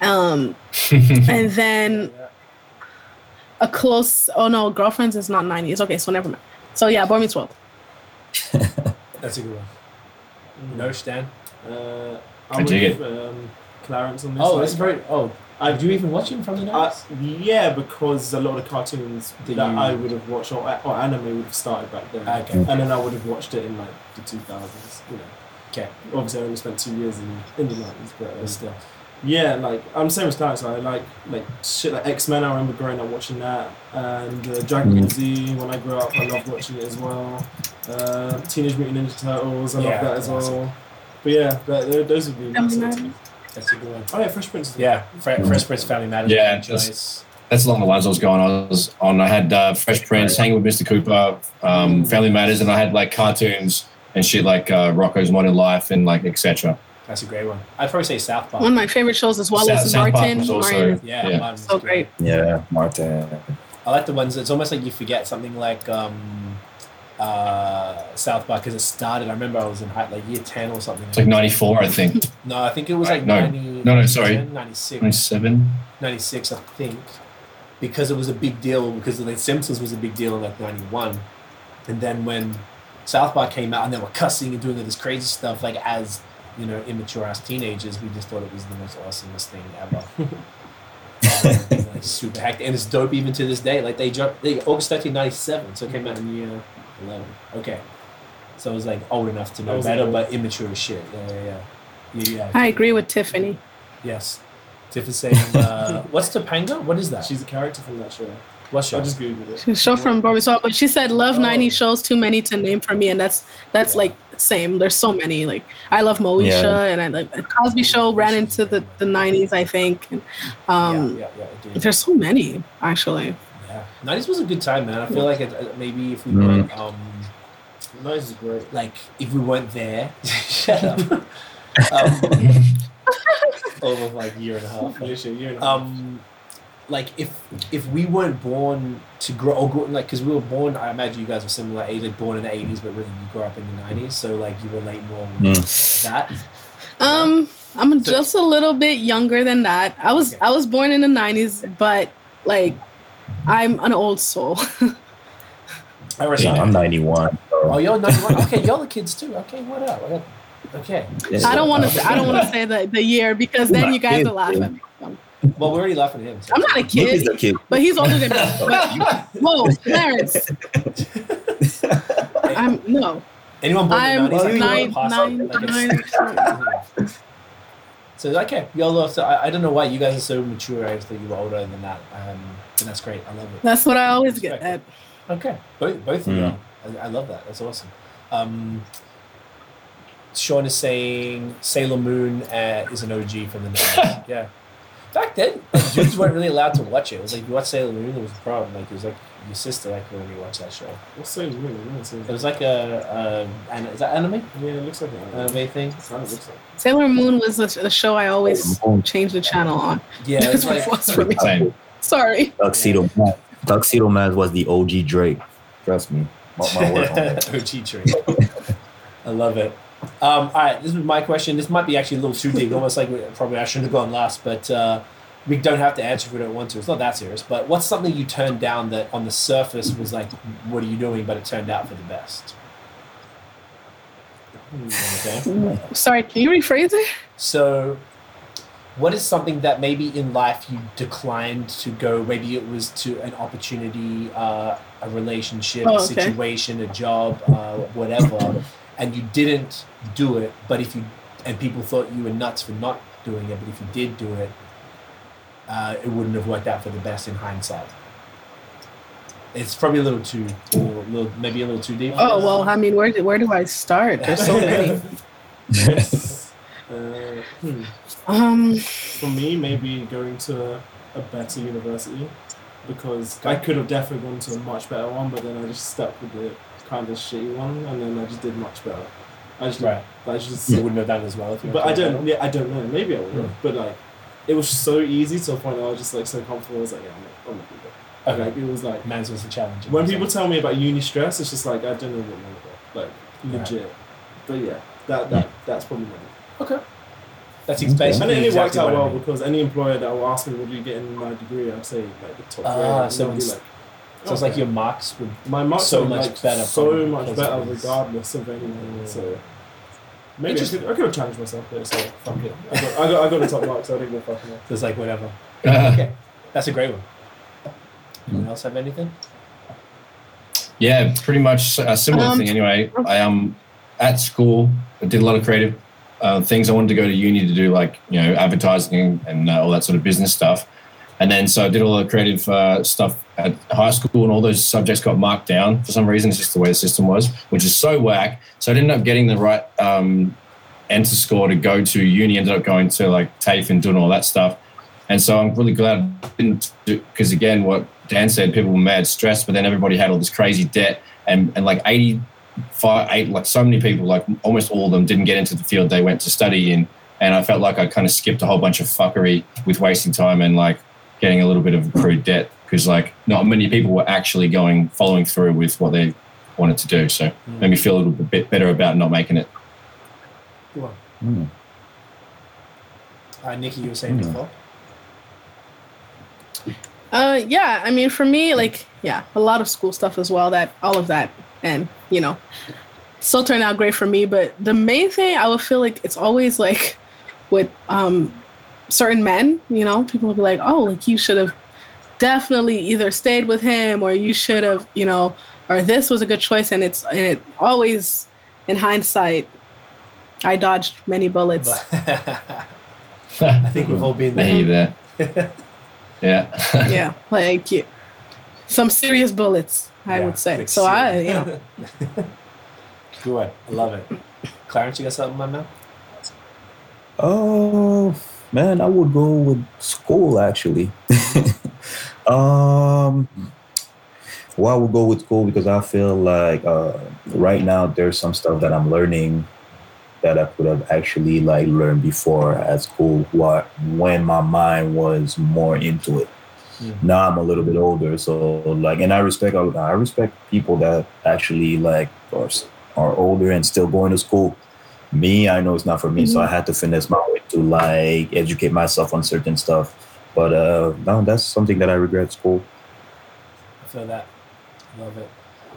Um, and then a close. Oh no, Girlfriends is not '90s. Okay, so never mind. So yeah, Boy Meets World. That's a good one. No, Stan. Uh, I I'm dig with, um, Clarence on this. Oh, like, it's very. Oh, I did you even watch him from the Uh, night? yeah, because a lot of cartoons That that, you- I would have watched or, or anime would have started back then, Okay. and then I would have watched it in like the two thousands. You know, Okay. obviously I only spent two years in in the nineties, but um, still. yeah, like I'm same as Clarence. I like like shit like X Men. I remember growing up watching that, and uh, Dragon Ball Mm. Z. When I grew up, I loved watching it as well. Uh, Teenage Mutant Ninja Turtles. I Yeah, love that as classic. well. But yeah, that, tho- those would be my Family sort of Matters. Two. That's a good one. Oh yeah, Fresh Prince. as well. Yeah, Fre- Fresh Prince Family Matters. Yeah, Nice. just- That's along the lines I was going on. I was on. I had uh, Fresh Prince, Hanging with Mr. Cooper, um, Family Matters, and I had like cartoons and shit like uh, Rocko's Modern Life and like etc. That's a great one. I'd probably say South Park. One of my favorite shows as well South- is South Martin. was also- Martin. yeah, Yeah. Martin's So great. Yeah, Martin. I like the ones. It's almost like you forget something like um, uh, South Park because it started. I remember I was in high, like year ten or something. It's like '94, I think. no, I think it was like No. 90, No, no, sorry. 96. '97. 96, I think, because it was a big deal because the Simpsons was a big deal in like 91. And then when South Park came out and they were cussing and doing all this crazy stuff, like as, you know, immature ass teenagers, we just thought it was the most awesomest thing ever. Um, like super hectic. And it's dope even to this day. Like they dropped, they, August 13, 97, so it came out in year 11. Okay. So it was like old enough to know better, old. but immature as shit. Yeah, yeah, yeah. Yeah, yeah. I agree with Tiffany. Yes. Tiff is saying, uh, what's Topanga? What is that? She's a character from that show. What's I your just googled it. She's a show from Boy Meets but she said love Oh. 90 shows too many to name for me, and that's that's Yeah. like same. There's so many. Like I love Moesha, Yeah. and I like Cosby Show ran into the, the 90s, I think. And, um, yeah, yeah, yeah. There's so many actually. Yeah. 90s was a good time, man. I feel like it, uh, maybe if we weren't, um, Nice is great. like, if we weren't there, shut up. um, over like a year and a half. Literally, year and a half. Um, like if if we weren't born to grow, or grow like because we were born, I imagine you guys were similar age, like born in the 80s, but really you grew up in the 90s, so like you relate more with Mm. that. Um, I'm So- just a little bit younger than that. I was Okay. I was born in the 90s, but like I'm an old soul. I respect. Yeah, I'm 91. Oh, you're 91. Okay, y'all the kids too. Okay, what up? I got- Okay. I don't want to I don't want to say the, the year because then you guys will laugh at me. Well, we're already laughing at him. so- I'm not a Luke is kid, a kid. but he's older than me. Whoa, Clarence, I'm no. Anyone born in I'm the 90s? like, nine, nine, like, it's- So okay, y'all so I, I don't know why you guys are so mature. I just thought you were older than that. Um, and that's great. I love it. That's what I always get at. Okay, both both of you. Mm. I, I love that. That's awesome. Um, Sean is saying Sailor Moon uh, is an OG from the 90s. yeah. Back then, like, dudes weren't really allowed to watch it. It was like you watch Sailor Moon, it was a problem. Like it was like your sister like when you watch that show. What's so new? Yeah, so- It was like a, a an, is that anime? yeah, it looks like an Anime thing? That's how it looks like. Sailor Moon was the, the show I always change the channel on. Yeah, That's it's like it was for me. Same. Sorry. Tuxedo Man. Tuxedo Man was the OG Drake. Trust me. Mark my word on that. OG tree. I love it. Um, all right, this is my question. This might be actually a little too deep, almost like we- probably I shouldn't have gone last, but uh, we don't have to answer if we don't want to. It's not that serious. But what's something you turned down that on the surface was like, what are you doing? But it turned out for the best. Okay. Sorry, can you rephrase it? So, what is something that maybe in life you declined to go? Maybe it was to an opportunity, uh, a relationship, Oh, a okay. situation, a job, uh, whatever, and you didn't do it. But if you and people thought you were nuts for not doing it, but if you did do it, uh, it wouldn't have worked out for the best in hindsight. It's probably a little too, a little, little- maybe a little too deep. Oh well, I mean, where do, where do I start? There's so many. Uh, hmm. Um, For me, maybe going to a, a better university because I could have definitely gone to a much better one, but then I just stuck with the kind of shitty one, and then I just did much better. I just, Right. I just, You wouldn't have done as well if you but I don't, yeah, I don't know. Maybe I would have, Hmm. but like, it was so easy to a point that I was just like so comfortable. I was like, yeah, I'm not, I'm gonna do it. Okay. Like, it was like Man's was a challenge. when people tell me about uni stress, it's just like I don't know what none of it. Like legit. But yeah, that that that's probably my. Okay. That's Okay. And basically then it worked out what I well mean. because any employer that will ask me what do you get in my degree, I'd say like the top Ah, grade. and so they'll it's- like, So it's like your marks would. my marks so are, much like, better so much better regardless of anything. Mm. So maybe I Interesting. could, I could have challenged myself there. So fuck it. I got, I got I got the top marks. So I didn't go fucking off. It's like whatever. Okay, that's a great one. Anyone else have anything? Yeah, pretty much a similar Um, thing. Anyway, I um at school I did a lot of creative uh, things. I wanted to go to uni to do like you know advertising and uh, all that sort of business stuff. And then so I did all the creative uh, stuff at high school, and all those subjects got marked down for some reason. It's just the way the system was, which is so whack. So I ended up getting the right um, enter score to go to uni. Ended up going to like TAFE and doing all that stuff. And so I'm really glad I didn't because again, what Dan said, people were mad stressed, but then everybody had all this crazy debt, and and like 85, eight, like so many people, like almost all of them, didn't get into the field they went to study in. And I felt like I kind of skipped a whole bunch of fuckery with wasting time and like getting a little bit of accrued debt because like not many people were actually going following through with what they wanted to do. So Mm. made me feel a little bit better about not making it. Cool. Hmm. Uh, Nikki, you were saying Hmm. before. Uh, yeah, I mean, for me, like, yeah, a lot of school stuff as well. That all of that, and you know, still turned out great for me. But the main thing I would feel like it's always like with um certain men, you know, people will be like, oh, like you should have definitely either stayed with him or you should have, you know, or this was a good choice. And it's and it always, in hindsight, I dodged many bullets. I think we've all been I hear you there. there. yeah. yeah, like yeah, some serious bullets, I Yeah, would say. like So I, you know. Good. I love it. Clarence, you got something, in my man? Oh man, I would go with school actually. um, well, I would go with school because I feel like uh, right now there's some stuff that I'm learning that I could have actually like learned before at school. What when my mind was more into it. Now I'm a little bit older, so like, and I respect I respect people that actually like are are older and still going to school me i know it's not for me so i had to finesse my way to like educate myself on certain stuff but uh no that's something that i regret school I feel that. Love it.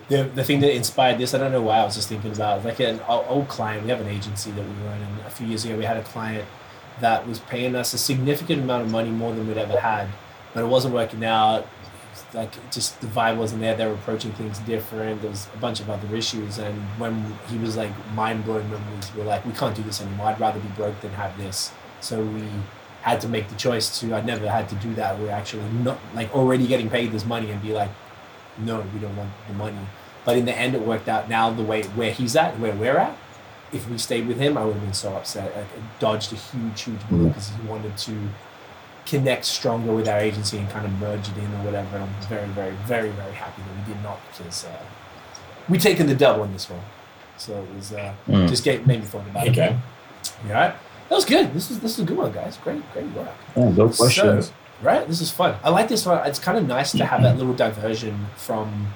The, the thing that inspired this, I don't know why I was just thinking about like an old client. We have an agency that we run, and a few years ago we had a client that was paying us a significant amount of money more than we'd ever had, but it wasn't working out. Like just the vibe wasn't there. They were approaching things different. There was a bunch of other issues, and when he was like mind blowing memories, we were like, we can't do this anymore. I'd rather be broke than have this. So we had to make the choice to. I never had to do that. We're actually not like already getting paid this money and be like, no, we don't want the money. But in the end, it worked out. Now the way where he's at, where we're at, if we stayed with him, I would have been so upset. It dodged a huge, huge bullet mm-hmm. because he wanted to connect stronger with our agency and kind of merge it in or whatever. And I'm very, very, very, very happy that we did not because uh, we taken the double on this one. So it was uh, Mm. just get, made me think about Okay. it. All right, that was good. This is this is a good one, guys. Great, great work. yeah, no questions So, right, this is fun. I like this one. It's kind of nice to have that little diversion from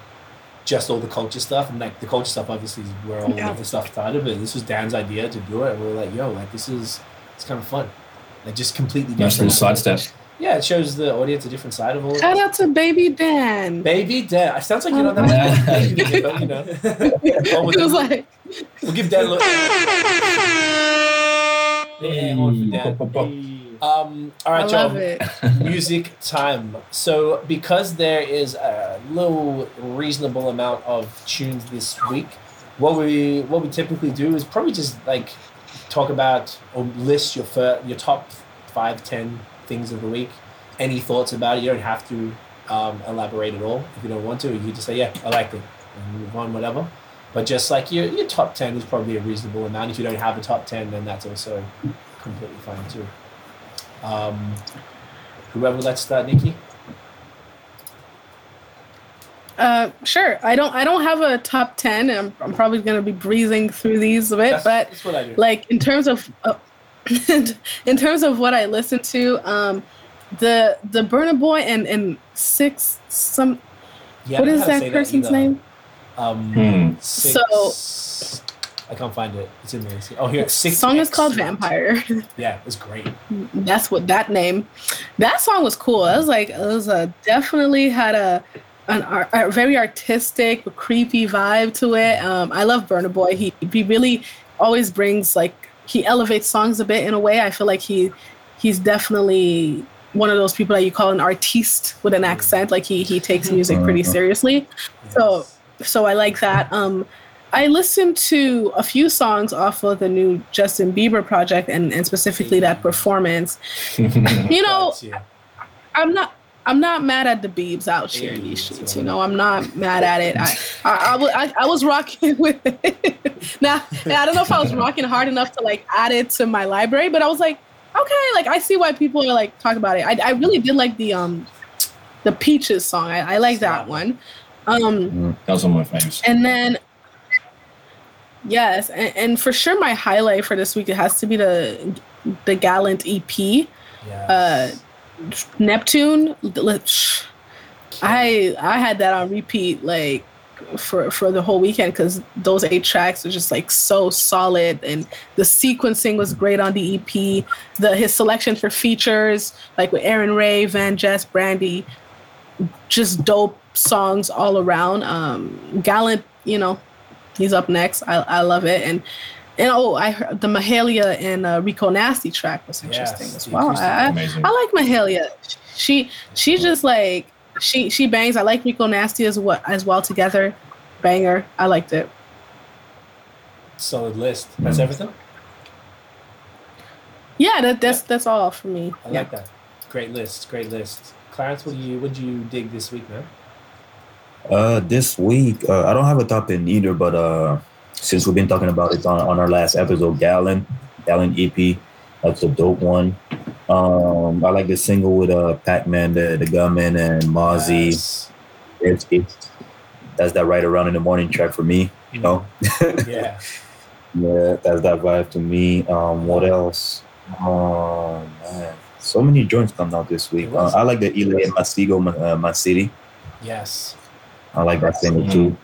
just all the culture stuff. And like the culture stuff, obviously, is where all Yeah. of the stuff started. But this was Dan's idea to do it. And we were like, yo, like this is it's kind of fun. Like just completely Nice little different. sidestep. Yeah, it shows the audience a different side of all. of Shout this. out to Baby Dan. Baby Dan. It sounds like you're not Um, that much but, you know. It was the- like, We'll give Dan a look. Yeah, one for Dan. Hey. Um, all I love John. it. music time. So, because there is a little reasonable amount of tunes this week, what we what we typically do is probably just like talk about or list your your top five, ten things of the week. Any thoughts about it? You don't have to um, elaborate at all if you don't want to. You just say, "Yeah, I like it," and move on, whatever. But just like your your top ten is probably a reasonable amount. If you don't have a top ten, then that's also completely fine too. Um, whoever let's start, Nikki. Uh, sure. I don't. I don't have a top ten. And I'm, I'm probably gonna be breezing through these a bit, That's, but that's what I do. like in terms of uh, in terms of what I listen to, um, the the Burna Boy and and six some Yeah, I what don't know is how that person's either. name? Um, Hmm. six, I can't find it. It's in there. Oh, here. The Six. song is called Vampire. Yeah, it's great. That's what that name. That song was cool. It was like it was a definitely had a an art, a very artistic, creepy vibe to it. Um, I love Burna Boy. He he really always brings like he elevates songs a bit in a way. I feel like he he's definitely one of those people that you call an artiste with an accent. Like he he takes music pretty Mhm. seriously. So so I like that. Um, I listened to a few songs off of the new Justin Bieber project, and and specifically that performance. You know, I'm not. I'm not mad at the Biebs out here in these that's streets. You know, I'm not mad at it. I, I, I, I, I was rocking with it. now, now, I don't know if I was rocking hard enough to like add it to my library, but I was like, okay, like I see why people are like talk about it. I, I really did like the um, the Peaches song. I, I like that one. Um, that was one of my favorites. and then, yes, and, and for sure, my highlight for this week it has to be the the Gallant EP, Yeah. uh, Neptune. I I had that on repeat like for for the whole weekend because those eight tracks are just like so solid and the sequencing was great on the EP. The his selection for features like with Arin Ray, Van Jess, Brandy, just dope songs all around. Um, Gallant, you know, he's up next. I I love it and. And oh, I heard the Mahalia and uh, Rico Nasty track was interesting Yes, as well. I, I like Mahalia. She she just like she she bangs. I like Rico Nasty as well as well together. Banger. I liked it. Solid list. That's Mm. everything. Yeah, that, that's that's all for me. I yeah. like that. Great list. Great list. Clarence, what do you what do you dig this week, man? Uh, this week, uh, I don't have a top in either, but uh, since we've been talking about it on, on our last episode, Gallant, Gallant EP, that's a dope one. Um, I like the single with uh Pac-Man, the, the Gunman, and Mozzy. Yes. It's, it's that's that right around in the morning track for me. You know, Yeah. yeah, that's that vibe to me. Um, what else? Oh man, so many joints come out this week. Uh. I like the Eli and Masego, my, uh, my city. Yes. I like that single too.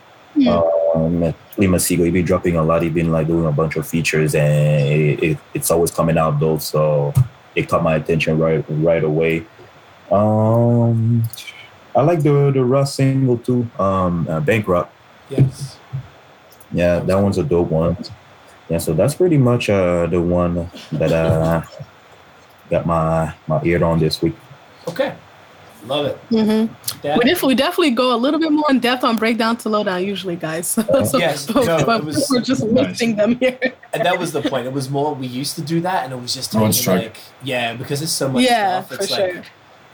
Um, Lee Masego, he been dropping a lot. He been like doing a bunch of features, and it, it, it's always coming out though. So it caught my attention right right away. Um, I like the the Russ single too. Um, uh, Bankrupt. Yes. Yeah, that one's a dope one. Yeah, so that's pretty much uh the one that uh got my my ear on this week. Okay. Love it. hmm Dan? We, def- we definitely go a little bit more in depth on breakdown to lowdown usually, guys. so, Yes, but, no, but it was- we're just listing them here. and that was the point. It was more we used to do that, and it was just taking, like yeah, because it's so much yeah, stuff. for like sure.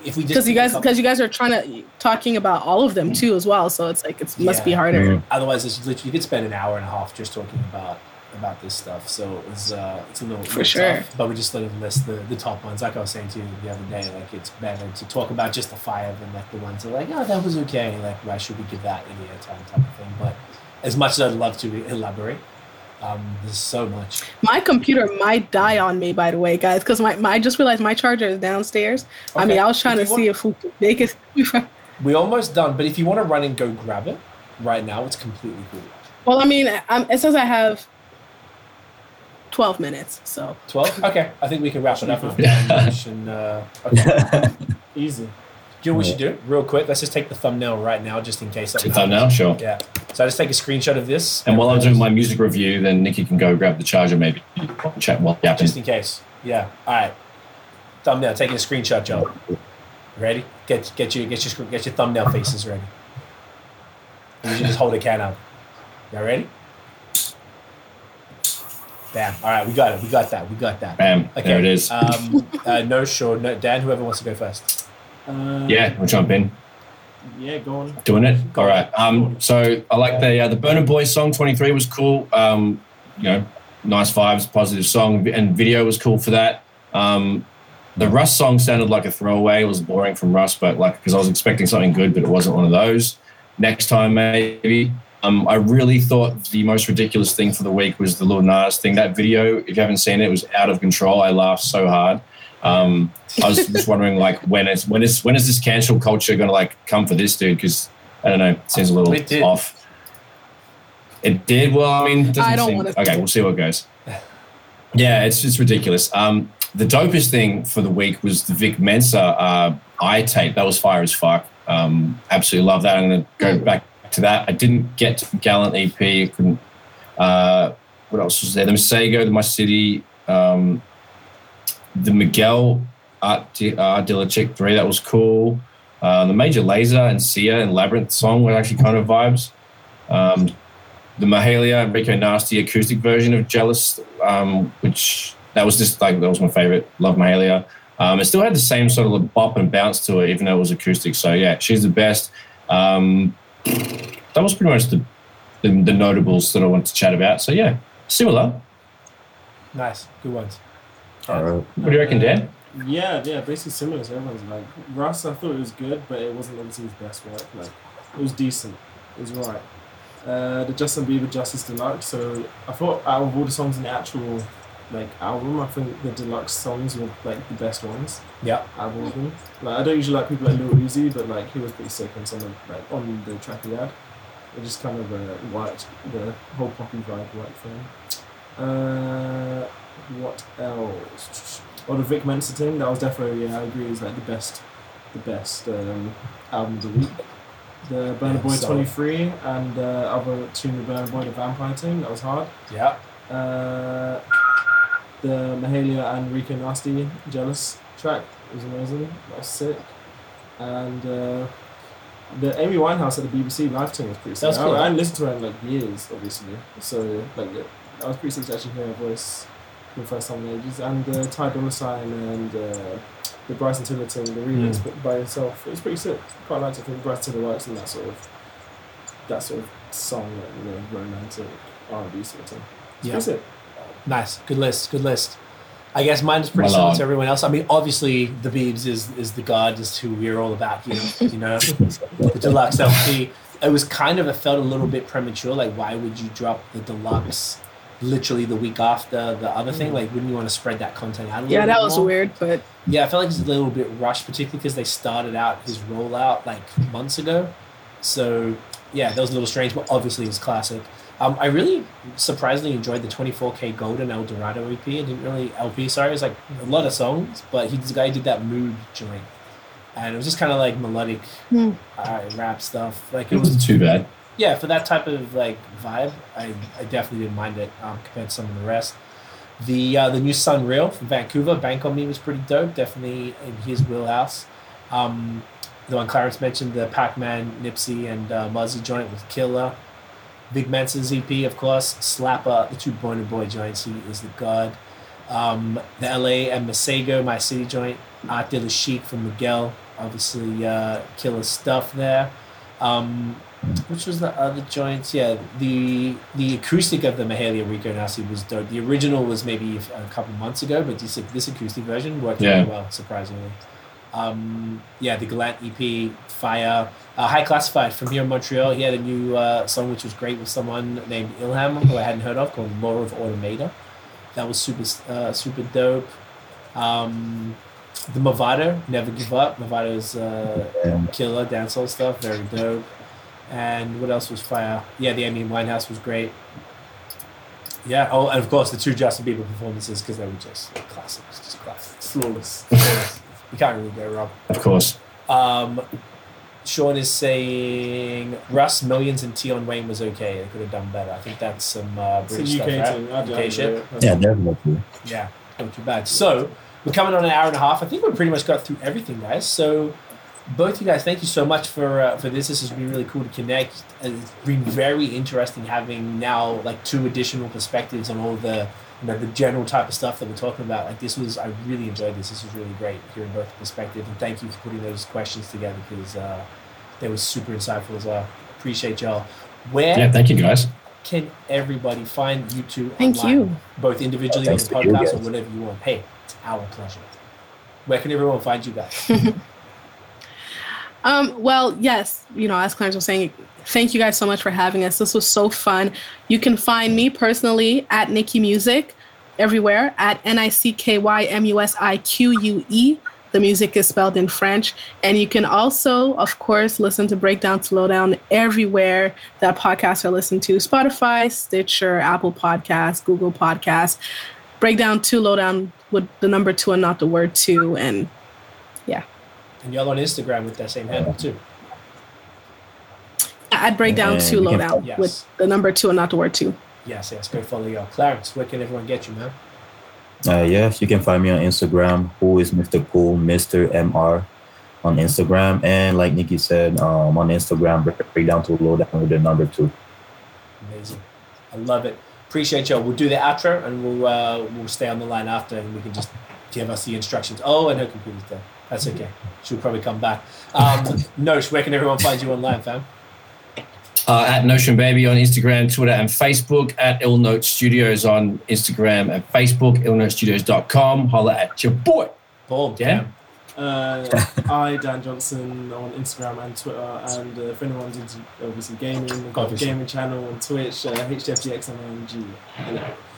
if we just Because you guys, because you guys are trying to talking about all of them too as well. So it's like it must be Yeah. harder. Mhm. otherwise it's literally you could spend an hour and a half just talking about about this stuff. So it's uh it's a little For sure. tough, but we just sort of list the, the top ones. Like I was saying to you the other day, like it's better to talk about just the five than like the ones that are like, oh that was okay. Like why should we give that any airtime type of thing? But as much as I'd love to elaborate, um, there's so much. My computer might die on me, by the way, guys, because my, my I just realized my charger is downstairs. I mean, I was trying to If see want- if we could make it. We're almost done, but if you want to run and go grab it right now, it's completely cool. well, I mean, um, it says I have twelve minutes, so 12? Okay, I think we can wrap it up with that. And, uh, okay. Easy. Do you know what we should do? Real quick, let's just take the thumbnail right now just in case. To something thumbnail, happens. sure. Yeah. So I just take a screenshot of this. And while I'm doing my music review, then Nikki can go grab the charger, maybe chat while yapping. Just in case. Yeah. All right. Thumbnail, taking a screenshot, Joe. Ready? Get get your get your get your thumbnail faces ready. And you should just hold a can up. Y'all ready? Bam. All right, we got it. We got that. We got that. Bam, Okay. there it is. Um, uh, no, sure. No, Dan, whoever wants to go first. Uh, yeah, we'll jump in. Yeah, go on. Doing it. All right. Um, so I like the uh, the Burna Boys song. Twenty three was cool. Um, you know, nice vibes, positive song, and video was cool for that. Um, the Russ song sounded like a throwaway. It was boring from Russ, but like because I was expecting something good, but it wasn't one of those. Next time, maybe. Um, I really thought the most ridiculous thing for the week was the Lil Nas thing. That video, if you haven't seen it, it was out of control. I laughed so hard. Um, I was just wondering, like, when is when is when is this cancel culture going to like come for this dude? Because I don't know, it seems a little It did. off. It did. Well, I mean, doesn't I don't seem- wanna- Okay, we'll see what goes. Yeah, it's just ridiculous. Um, the dopest thing for the week was the Vic Mensa uh, eye tape. That was fire as fuck. Um, absolutely love that. I'm going to go back to that. I didn't get to Gallant EP. I couldn't. Uh, what else was there? The Masego, the My City, um, the Miguel Art, Di- Art Chick 3. That was cool. Uh, the Major Lazer and Sia and Labrinth song were actually kind of vibes. Um, the Mahalia and Rico Nasty acoustic version of Jealous, um, which that was just like that was my favorite. Love Mahalia. Um, it still had the same sort of bop and bounce to it, even though it was acoustic. So yeah, she's the best. Um, that was pretty much the, the the notables that I wanted to chat about. So yeah, similar. Nice, good ones. All right. What do you reckon, Dan? Yeah, yeah, basically similar to everyone's. Like Russ, I thought it was good, but it wasn't obviously his best work. Like it was decent. It was right. Uh, the Justin Bieber Justice Deluxe. So I thought out of all the songs in the actual like album, I think the deluxe songs were like the best ones. Yeah. all of them. Like I don't usually like people like Lil Uzi, but like he was pretty sick on some of like on the track he had. It just kind of uh, worked. The whole poppy vibe worked for him. Uh, what else? Oh, the Vic Mensa thing. That was definitely yeah. I agree. Is like the best, the best um, album of the week. The Burna Boy twenty three and uh, other tune, the Burna Boy the Vampire thing. That was hard. Yeah. Uh, the Mahalia and Rico Nasty Jealous track was amazing. That was sick. And uh, the Amy Winehouse at the BBC live thing was pretty sick. That's cool. I, I listened to her in like years, obviously. So like, yeah, I was pretty sick to actually hear her voice for the first time in ages. And uh, Ty Dolla Sign and uh, the Bryson Tiller thing, the remix Mm. by himself. It was pretty sick. Quite liked it. I think Bryson Tiller works in that sort of that sort of song, like, you know, romantic R&B sort of thing. It's Yeah. pretty sick. Nice. Good list. Good list. I guess mine is pretty Well similar on. to everyone else. I mean, obviously, the Beebs is is the god, is who we're all about here. You know, the deluxe LP. It was kind of it felt a little bit premature. Like, why would you drop the deluxe literally the week after the other thing? Mm. Like, wouldn't you want to spread that content out a little Yeah, bit that was more? weird, but Yeah, I felt like it's a little bit rushed, particularly because they started out his rollout like months ago. So yeah, that was a little strange, but obviously it's classic. Um, I really surprisingly enjoyed the 24kGoldn El Dorado EP. I didn't really LP. Sorry, it's like a lot of songs, but he this guy did that mood joint, and it was just kind of like melodic Hmm. uh, rap stuff. Like It it was wasn't too bad. yeah, for that type of like vibe, I, I definitely didn't mind it um, compared to some of the rest. The uh, the new SonReal from Vancouver, Bank on Me was pretty dope. Definitely in his wheelhouse. Um, the one Clarence mentioned, the Pac Man, Nipsey, and uh, Mozzy joint with Killer. Vic Mensa's EP, of course. Slapper, the two Burna Boy joints. He is the god. Um, the LA and Masego, My City joint. Art Dealer Chic from Miguel. Obviously, uh, killer stuff there. Um, which was the other joints? Yeah, the the acoustic of the Mahalia Rico Nasty was dope. The original was maybe a couple months ago, but this this acoustic version worked Yeah. really well, surprisingly. Um, yeah, the Gallant EP, Fire, uh, High Klassified from here in Montreal. He had a new uh, song which was great with someone named Ilham, who I hadn't heard of, called Law of Automata. That was super uh, super dope. Um, the Mavado, Never Give Up. Mavado's uh, killer dancehall stuff, very dope. And what else was fire? Yeah, the Amy Winehouse was great. Yeah. Oh, and of course the two Justin Bieber performances because they were just classics, just classics. Flawless. You can't really go wrong. Of course. Um, Sean is saying Russ, Millions, and Tion Wayne was okay. They could have done better. I think that's some uh, It's a British UK stuff, right? UK shit. Yeah, definitely. Yeah, not too bad. So we're coming on an hour and a half. I think we pretty much got through everything, guys. So both you guys, thank you so much for uh, for this. This has been really cool to connect. And It's been very interesting having now like two additional perspectives on all the you know the general type of stuff that we're talking about. Like this was, I really enjoyed this. This was really great hearing both perspectives. And thank you for putting those questions together because. Uh, They were super insightful as well. Appreciate y'all. Where Yeah, thank you guys. can everybody find you two Thank online? you. Both individually on the Thanks podcast or whatever you want. Hey, it's our pleasure. Where can everyone find you guys? Um, well, yes, you know, as Clarence was saying, thank you guys so much for having us. This was so fun. You can find me personally at Nicky Musique everywhere at N I C K Y M U S I Q U E. The music is spelled in French. And you can also, of course, listen to Breakdown to Lowdown everywhere that podcasts are listened to Spotify, Stitcher, Apple Podcasts, Google Podcasts. Breakdown to Lowdown with the number two and not the word two. And And y'all on Instagram with that same handle too. I'd break down And to you can- Yes. with the number two and not the word two. Yes, yes. Go follow y'all. Clarence, where can everyone get you, man? Uh, yes, you can find me on Instagram. Who is Mr. Cool, Mr. Mr. on Instagram, and like Nikki said, um, on Instagram, break down to low down with the number two. Amazing. I love it. Appreciate y'all. We'll do the outro and we'll uh, we'll stay on the line after and we can just give us the instructions. Oh, and her computer's dead. That's okay. She'll probably come back. Um, Nosh, where can everyone find you online, fam? Uh, at Notion Baby on Instagram, Twitter, and Facebook. At Ill Note Studios on Instagram and Facebook. IllNoteStudios.com. Holla at your boy. Boom. Yeah. Damn. Uh, I, Dan Johnson, on Instagram and Twitter, and uh, if anyone's into obviously gaming, I've got a gaming channel on Twitch, uh, HFGXMNG.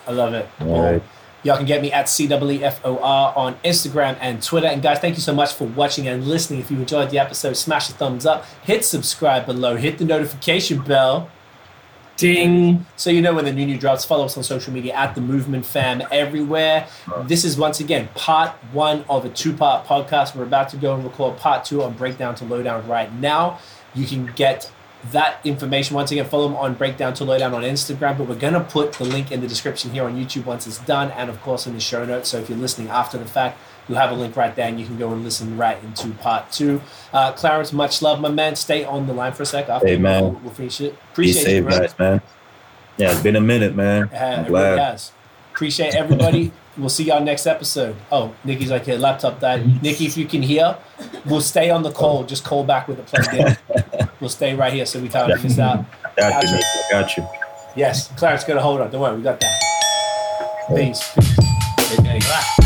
I love it. All Boom. right. Y'all can get me at CWFOR on Instagram and Twitter. And guys, thank you so much for watching and listening. If you enjoyed the episode, smash a thumbs up, hit subscribe below, hit the notification bell. Ding. So you know when the new new drops. Follow us on social media at the Movement Fam everywhere. This is once again part one of a two-part podcast. We're about to go and record part two on Breakdown to Lowdown right now. You can get that information once again. Follow them on Breakdown to Lowdown on Instagram. But we're gonna put the link in the description here on YouTube once it's done, and of course in the show notes. So if you're listening after the fact, you'll have a link right there, and you can go and listen right into part two. Uh, Clarence, much love, my man. Stay on the line for a sec. After Hey, man. We'll, we'll finish it. Appreciate you, safe, guys, man. Yeah, it's been a minute, man. Uh, I'm it really glad. has. Appreciate everybody. We'll see y'all next episode. Oh, Nikki's like, her laptop died. Nikki, if you can hear, we'll stay on the call. Just call back with it plugged in. we'll stay right here so we can't miss out. Got you, got you. Yes, Clarence, gonna hold on. Don't worry, we got that. Peace. Okay.